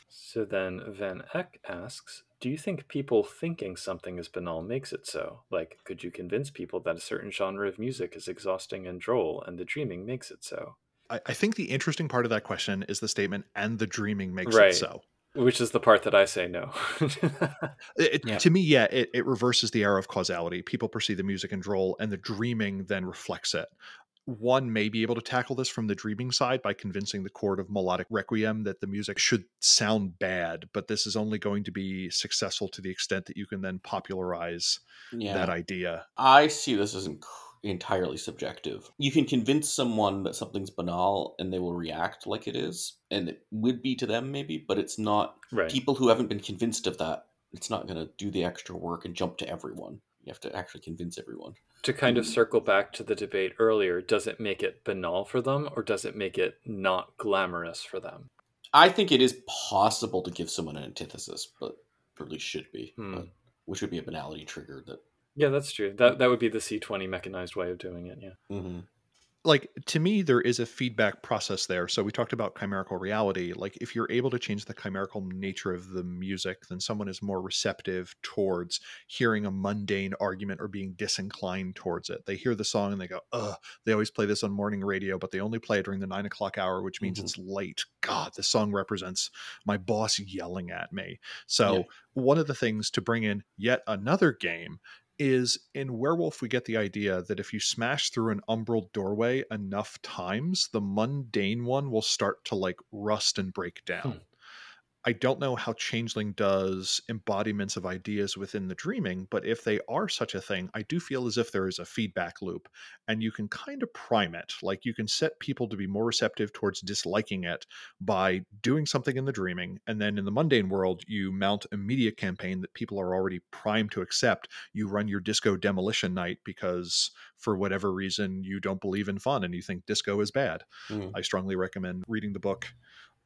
So then Van Eck asks, do you think people thinking something is banal makes it so? Like, could you convince people that a certain genre of music is exhausting and droll, and the dreaming makes it so? I, I think the interesting part of that question is the statement, "and the dreaming makes Right. it so." Which is the part that I say no. <laughs> It, Yeah. To me, yeah, it, it reverses the error of causality. People perceive the music and droll, and the dreaming then reflects it. One may be able to tackle this from the dreaming side by convincing the court of melodic requiem that the music should sound bad, but this is only going to be successful to the extent that you can then popularize Yeah. that idea. I see this as inc- entirely subjective. You can convince someone that something's banal and they will react like it is, and it would be to them maybe, but it's not. right. People who haven't been convinced of that, it's not going to do the extra work and jump to everyone. You have to actually convince everyone. to kind of circle back to the debate earlier, does it make it banal for them, or does it make it not glamorous for them? I think it is possible to give someone an antithesis, but least should be, Hmm. but, which would be a banality trigger that. Yeah, that's true. That that would be the C20 mechanized way of doing it. Yeah. Mhm. like to me there is a feedback process there so we talked about chimerical reality like if you're able to change the chimerical nature of the music then someone is more receptive towards hearing a mundane argument or being disinclined towards it they hear the song and they go ugh they always play this on morning radio but they only play it during the nine o'clock hour which means Mhm. it's late god this song represents my boss yelling at me so Yeah. one of the things to bring in yet another game is in werewolf we get the idea that if you smash through an umbral doorway enough times the mundane one will start to like rust and break down hmm. I don't know how changeling does embodiments of ideas within the dreaming but if they are such a thing i do feel as if there is a feedback loop and you can kind of prime it. Like you can set people to be more receptive towards disliking it by doing something in the dreaming and then in the mundane world you mount a media campaign that people are already primed to accept. You run your disco demolition night because for whatever reason you don't believe in fun and you think disco is bad. Mhm. i strongly recommend reading the book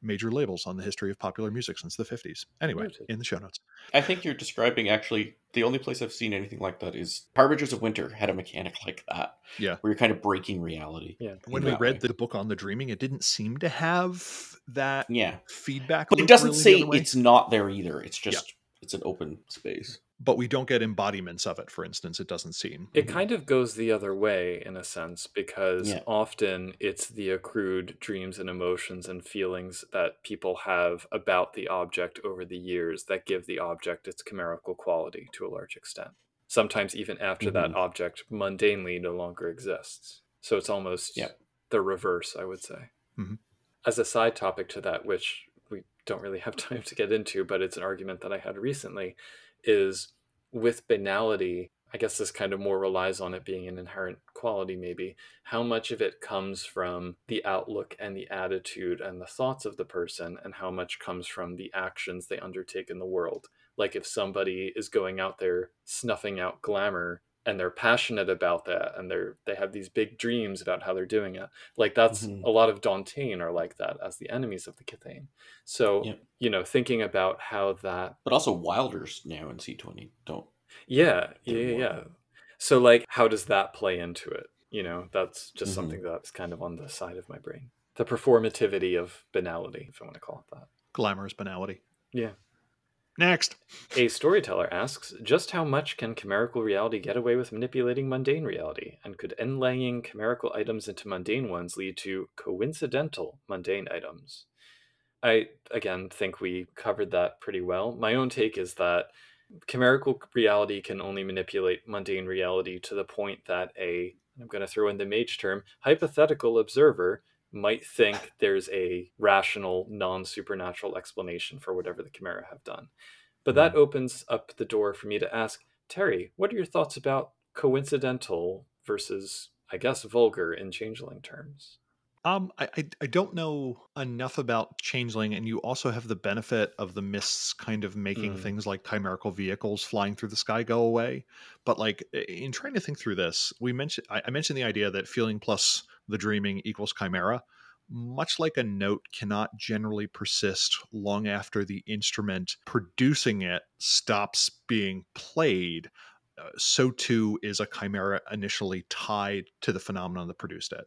major labels on the history of popular music since the 50s anyway in the show notes I think you're describing actually the only place I've seen anything like that is Harbingers of Winter had a mechanic <laughs> like that. Yeah. Where you're kind of breaking reality. Yeah. when we read way. the book on the dreaming it didn't seem to have that Yeah. feedback But it doesn't really say it's not there either. It's just it's an open space. But we don't get embodiments of it for instance it doesn't seem It Mhm. kind of goes the other way in a sense because Yeah. often it's the accrued dreams and emotions and feelings that people have about the object over the years that give the object its chimerical quality to a large extent. Sometimes even after that Mhm. object mundanely no longer exists. So it's almost Yeah. the reverse, I would say. Mhm. As a side topic to that, which we don't really have <laughs> time to get into, but it's an argument that I had recently, is with banality, I guess this kind of more relies on it being an inherent quality, maybe. How much of it comes from the outlook and the attitude and the thoughts of the person, and how much comes from the actions they undertake in the world? Like if somebody is going out there snuffing out glamour and they're passionate about that and they're they have these big dreams about how they're doing it like that's Mhm. a lot of Dauntain are like that as the enemies of the Cthulhu. So Yep. you know, thinking about how that But also Wilders now in C twenty don't yeah, yeah, yeah, more- yeah. So like how does that play into it? You know, that's just Mhm. something that's kind of on the side of my brain. The performativity of banality, if I want to call it that. glamorous banality Yeah. Next A storyteller asks, just how much can chimerical reality get away with manipulating mundane reality? And could inlaying chimerical items into mundane ones lead to coincidental mundane items? I, again, think we covered that pretty well. My own take is that chimerical reality can only manipulate mundane reality to the point that a, I'm going to throw in the mage term, hypothetical observer might think there's a rational, non supernatural explanation for whatever the chimera have done But that opens up the door for me to ask Terry, what are your thoughts about coincidental versus, I guess, vulgar in changeling terms? Um, I, I I don't know enough about changeling, and you also have the benefit of the mists kind of making Mm. things like chimerical vehicles flying through the sky go away. But like in trying to think through this, we mentioned I, I mentioned the idea that feeling plus the dreaming equals chimera. Much like a note cannot generally persist long after the instrument producing it stops being played, uh, so too is a chimera initially tied to the phenomenon that produced it.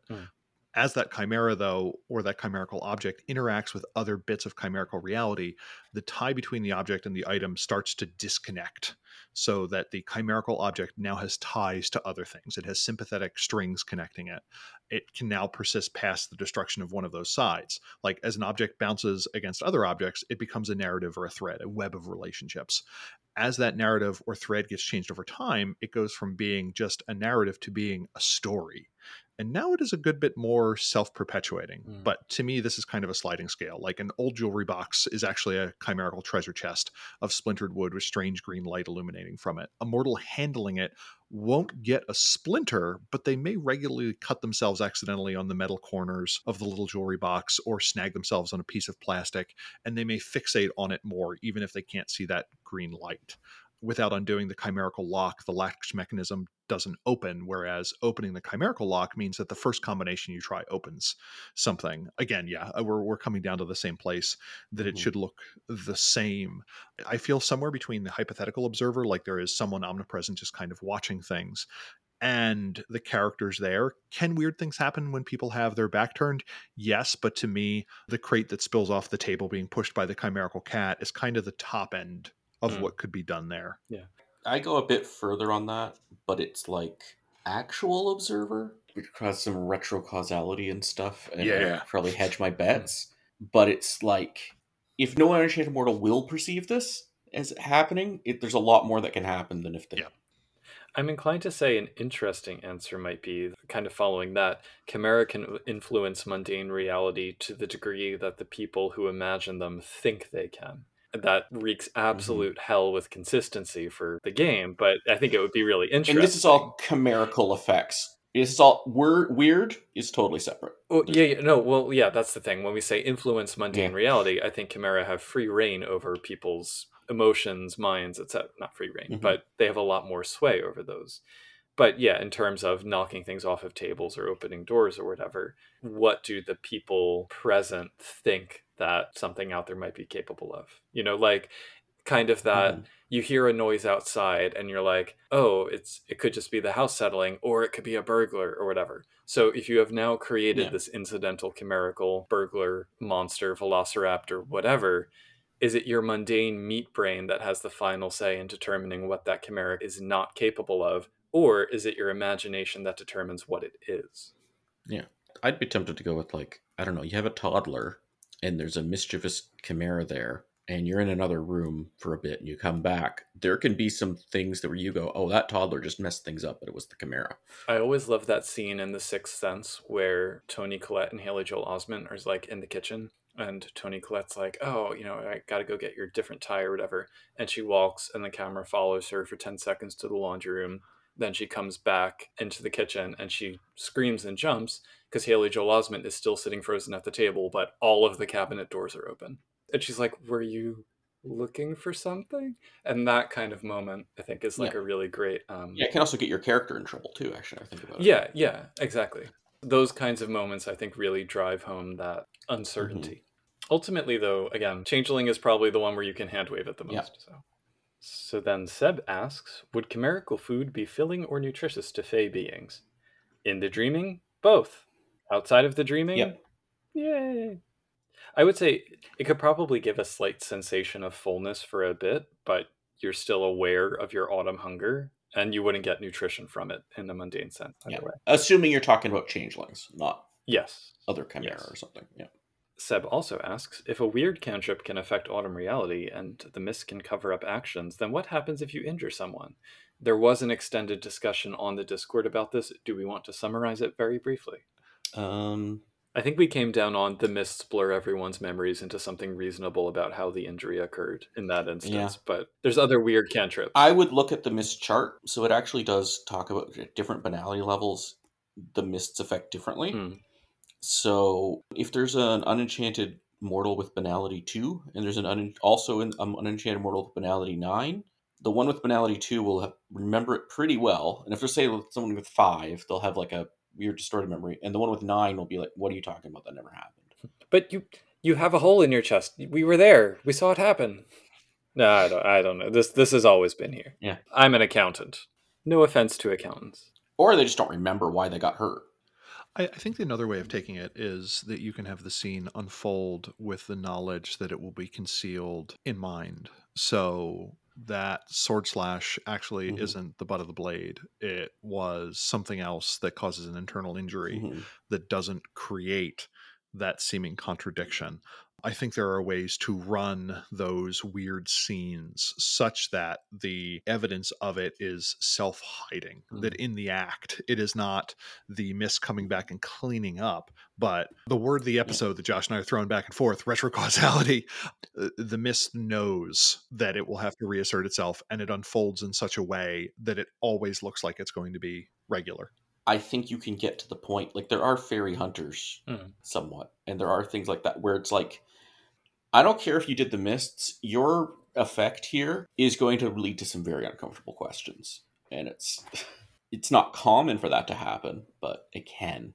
As that chimera though or that chimerical object interacts with other bits of chimerical reality the tie between the object and the item starts to disconnect so that the chimerical object now has ties to other things. It has sympathetic strings connecting it. It can now persist past the destruction of one of those sides. Like as an object bounces against other objects it becomes a narrative or a thread a web of relationships. As that narrative or thread gets changed over time it goes from being just a narrative to being a story and now it is a good bit more self-perpetuating Mm. but to me this is kind of a sliding scale like an old jewelry box is actually a chimerical treasure chest of splintered wood with strange green light illuminating from it a mortal handling it won't get a splinter but they may regularly cut themselves accidentally on the metal corners of the little jewelry box or snag themselves on a piece of plastic and they may fixate on it more even if they can't see that green light without undoing the chimerical lock, the latch mechanism doesn't open. Whereas opening the chimerical lock means that the first combination you try opens something. Again, yeah, uh, we're, we're coming down to the same place that it Mhm. should look the same. I feel somewhere between the hypothetical observer, like there is someone omnipresent just kind of watching things, and the characters there. Can weird things happen when people have their back turned? Yes, but to me, the crate that spills off the table being pushed by the chimerical cat is kind of the top end of Mm. what could be done there. Yeah. I go a bit further on that, but it's like actual observer, which has some retro causality and stuff, and Yeah. I'd probably hedge my bets. But it's like if no unenchanted mortal will perceive this as happening, it, there's a lot more that can happen than if they. Yeah. I'm inclined to say an interesting answer might be kind of following that. Chimera can influence mundane reality to the degree that the people who imagine them think they can. That wreaks absolute hell with consistency for the game, but I think it would be really interesting. And this is all chimerical effects. This is all weird. Weird is totally separate. Well, yeah, yeah, no, well, yeah, that's the thing. When we say influence mundane Yeah. reality, I think Chimera have free reign over people's emotions, minds, etc. Not free reign, Mhm. but they have a lot more sway over those. But yeah, in terms of knocking things off of tables or opening doors or whatever, what do the people present think that something out there might be capable of? You know, like kind of that Mhm. you hear a noise outside and you're like, "Oh, it's it could just be the house settling or it could be a burglar or whatever." So if you have now created Yeah. this incidental chimerical burglar monster, velociraptor, whatever, is it your mundane meat brain that has the final say in determining what that chimera is not capable of or is it your imagination that determines what it is? Yeah. I'd be tempted to go with like I don't know. You have a toddler, and there's a mischievous chimera there, and you're in another room for a bit, and you come back. There can be some things that where you go, "Oh, that toddler just messed things up," but it was the chimera. I always love that scene in The Sixth Sense where Toni Collette and Haley Joel Osment are like in the kitchen, and Toni Collette's like, "Oh, you know, I got to go get your different tie or whatever," and she walks, and the camera follows her for ten seconds to the laundry room. Then she comes back into the kitchen and she screams and jumps because Haley Joel Osment is still sitting frozen at the table, but all of the cabinet doors are open. And she's like, "Were you looking for something?" And that kind of moment, I think, is like Yeah. a really great. Um, Yeah, it can also get your character in trouble too. Actually, I think about it. yeah, yeah, exactly. Those kinds of moments, I think, really drive home that uncertainty. Ultimately, though, again, Changeling is probably the one where you can handwave it the most. Yeah. So. So then Seb asks Would chimerical food be filling or nutritious to Fey beings? In the dreaming? Both. Outside of the dreaming? Yep. Yay. I would say it could probably give a slight sensation of fullness for a bit, but you're still aware of your autumn hunger, and you wouldn't get nutrition from it in a mundane sense. Yeah. way. Assuming you're talking about changelings, not Yes. other chimera Yes. or something. Yeah. Seb also asks if a weird cantrip can affect autumn reality and the mist can cover up actions, then what happens if you injure someone? There was an extended discussion on the Discord about this. Do we want to summarize it very briefly? Um, I think we came down on the mists blur everyone's memories into something reasonable about how the injury occurred in that instance. Yeah. But there's other weird cantrips. I would look at the mist chart. So it actually does talk about different banality levels. The mists affect differently. Hmm. So if there's an unenchanted mortal with banality two, and there's an un- also an um, unenchanted mortal with banality nine, the one with banality two will have, remember it pretty well. And if there's say someone with five, they'll have like a weird distorted memory, and the one with nine will be like, "What are you talking about? That never happened." But you you have a hole in your chest. We were there. We saw it happen. No, I don't. I don't know. This this has always been here. Yeah. I'm an accountant. No offense to accountants. Or they just don't remember why they got hurt. I, I think another way of taking it is that you can have the scene unfold with the knowledge that it will be concealed in mind. So that sword slash actually Mhm. isn't the butt of the blade. It was something else that causes an internal injury Mhm. that doesn't create that seeming contradiction. I think there are ways to run those weird scenes such that the evidence of it is self hiding, that in the act, it is not the mist coming back and cleaning up, but the word of the episode that Josh and I are throwing back and forth, retrocausality, <laughs> uh, the mist knows that it will have to reassert itself and it unfolds in such a way that it always looks like it's going to be regular. I think you can get to the point like there are fairy hunters Mhm. somewhat, and there are things like that where it's like, I don't care if you did the mists, your effect here is going to lead to some very uncomfortable questions, and it's <laughs> it's not common for that to happen, but it can.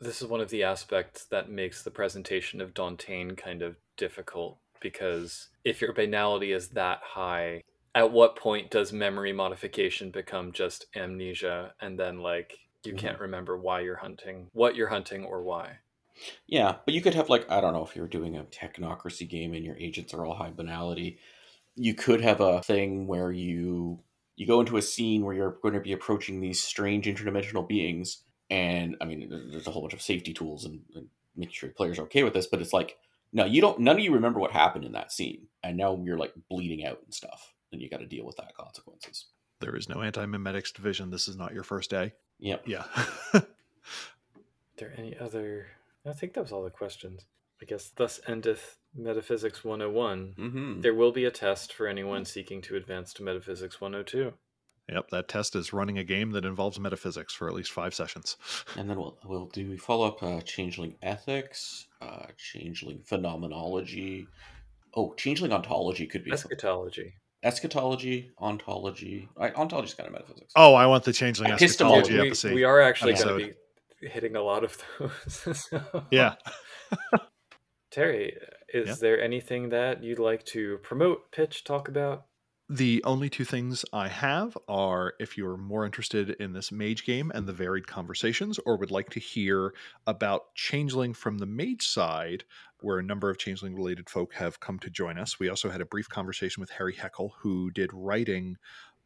This is one of the aspects that makes the presentation of Dauntain kind of difficult because if your banality is that high, at what point does memory modification become just amnesia and then like you Mhm. can't remember why you're hunting, what you're hunting or why? Yeah, but you could have like I don't know if you're doing a technocracy game and your agents are all high banality, you could have a thing where you you go into a scene where you're going to be approaching these strange interdimensional beings, and I mean there's a whole bunch of safety tools and, and making sure the players are okay with this, but it's like no, you don't. None of you remember what happened in that scene, and now you're like bleeding out and stuff, and you got to deal with that consequences. There is no anti memetics division. This is not your first day. Yep. Yeah. <laughs> Are there any other? I think that was all the questions. I guess thus endeth Metaphysics 101. Mm-hmm. There will be a test for anyone seeking to advance to Metaphysics 102. Yep, that test is running a game that involves metaphysics for at least five sessions. <laughs> And then we'll we'll do follow up uh, changeling ethics, uh, changeling phenomenology. Oh, changeling ontology could be Eschatology. eschatology, ontology. I, ontology is kind of metaphysics. Oh, I want the changeling Epistemology eschatology we, episode. we are actually episode. going to be hitting a lot of those. <laughs> So- Yeah. <laughs> <laughs> Terry, is Yeah. there anything that you'd like to promote, pitch, talk about? The only two things I have are if you're more interested in this mage game and the varied conversations, or would like to hear about Changeling from the mage side, where a number of Changeling related folk have come to join us. We also had a brief conversation with Harry Heckel, who did writing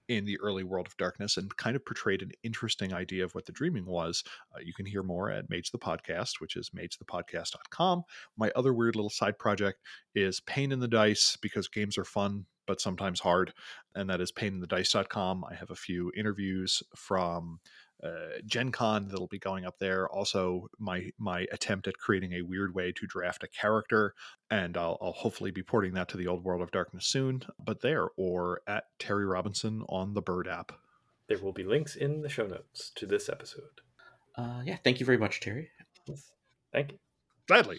in the early world of darkness and kind of portrayed an interesting idea of what the dreaming was. Uh, you can hear more at Mage the Podcast, which is magethepodcast.com. My other weird little side project is Pain in the Dice because games are fun but sometimes hard, and that is paininthedice.com. I have a few interviews from uh, Gen Con that'll be going up there. Also, my my attempt at creating a weird way to draft a character, and I'll, I'll hopefully be porting that to the old world of darkness soon. But there, or at Terry Robinson on the Bird app. There will be links in the show notes to this episode. Uh, yeah. Thank you very much, Terry. Thank you. Gladly.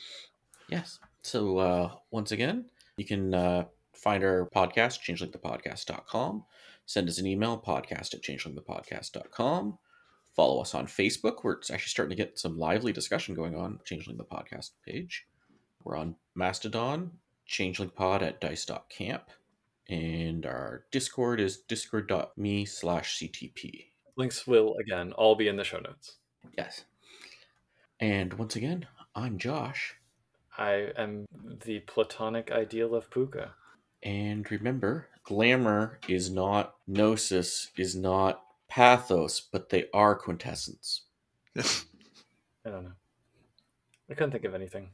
Yes. So uh, once again, you can uh, find our podcast, changelingthepodcast.com. Send us an email, podcast at changelingthepodcast.com. Follow us on Facebook, We're actually starting to get some lively discussion going on, Changeling the Podcast page. We're on Mastodon, changelingpod at dice.camp. And our Discord is discord.me slash CTP. Links will, again, all be in the show notes. Yes. And once again, I'm Josh. I am the platonic ideal of pooka. And remember, glamour is not gnosis, is not pathos, but they are quintessence. <laughs> I don't know. I couldn't think of anything.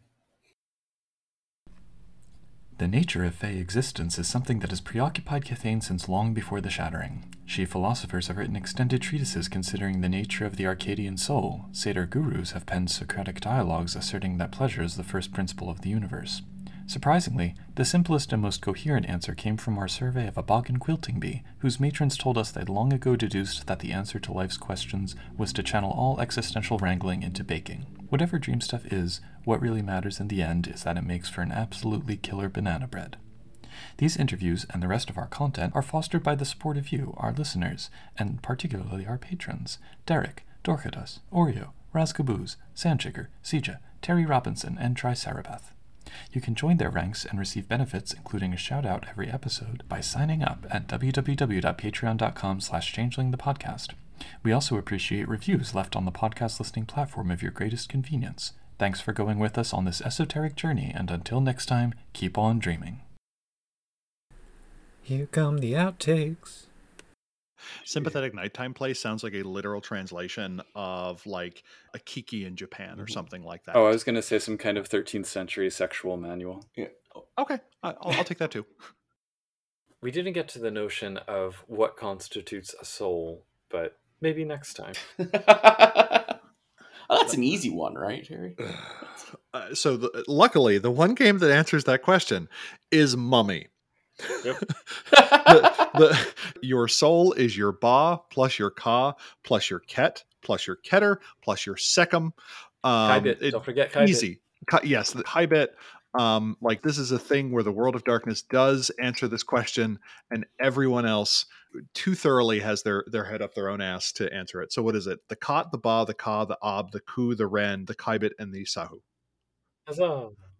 The nature of Fey existence is something that has preoccupied Kithain since long before the Shattering. Sidhe philosophers have written extended treatises considering the nature of the Arcadian soul. Satyr gurus have penned Socratic dialogues asserting that pleasure is the first principle of the universe. Surprisingly, the simplest and most coherent answer came from our survey of a Boggan quilting bee, whose matrons told us they'd long ago deduced that the answer to life's questions was to channel all existential wrangling into baking. Whatever dream stuff is, what really matters in the end is that it makes for an absolutely killer banana bread. These interviews and the rest of our content are fostered by the support of you, our listeners, and particularly our patrons Derek, Dorcadus, Oreo, Razcaboos, Sandchicker, Sija, Terry Robinson, and Tricerabeth. You can join their ranks and receive benefits, including a shout out every episode, by signing up at www.patreon.com slash changelingthepodcast. We also appreciate reviews left on the podcast listening platform of your greatest convenience. Thanks for going with us on this esoteric journey, and until next time, keep on dreaming. Here come the outtakes. Sympathetic nighttime play sounds like a literal translation of like a kiki in Japan or Mhm. something like that. Oh, I was going to say some kind of 13th century sexual manual. Yeah. Okay. I- I'll, I'll take that too. <laughs> We didn't get to the notion of what constitutes a soul, but maybe next time. <laughs> Oh, that's an easy one, right, Terry? <sighs> Uh, so, the, luckily, the one game that answers that question is Mummy. Yep. <laughs> the, the, your soul is your ba plus your ka plus your ket plus your keter plus your sekhem. Um, Khaibit. it- Don't forget Khaibit. easy. Ka- yes, the high bit. Um, like this is a thing where the world of darkness does answer this question, and everyone else too thoroughly has their their head up their own ass to answer it. So what is it? The kot, the ba, the ka, the ab, the ku, the ren, the khaibit, and the sahu. Huzzah.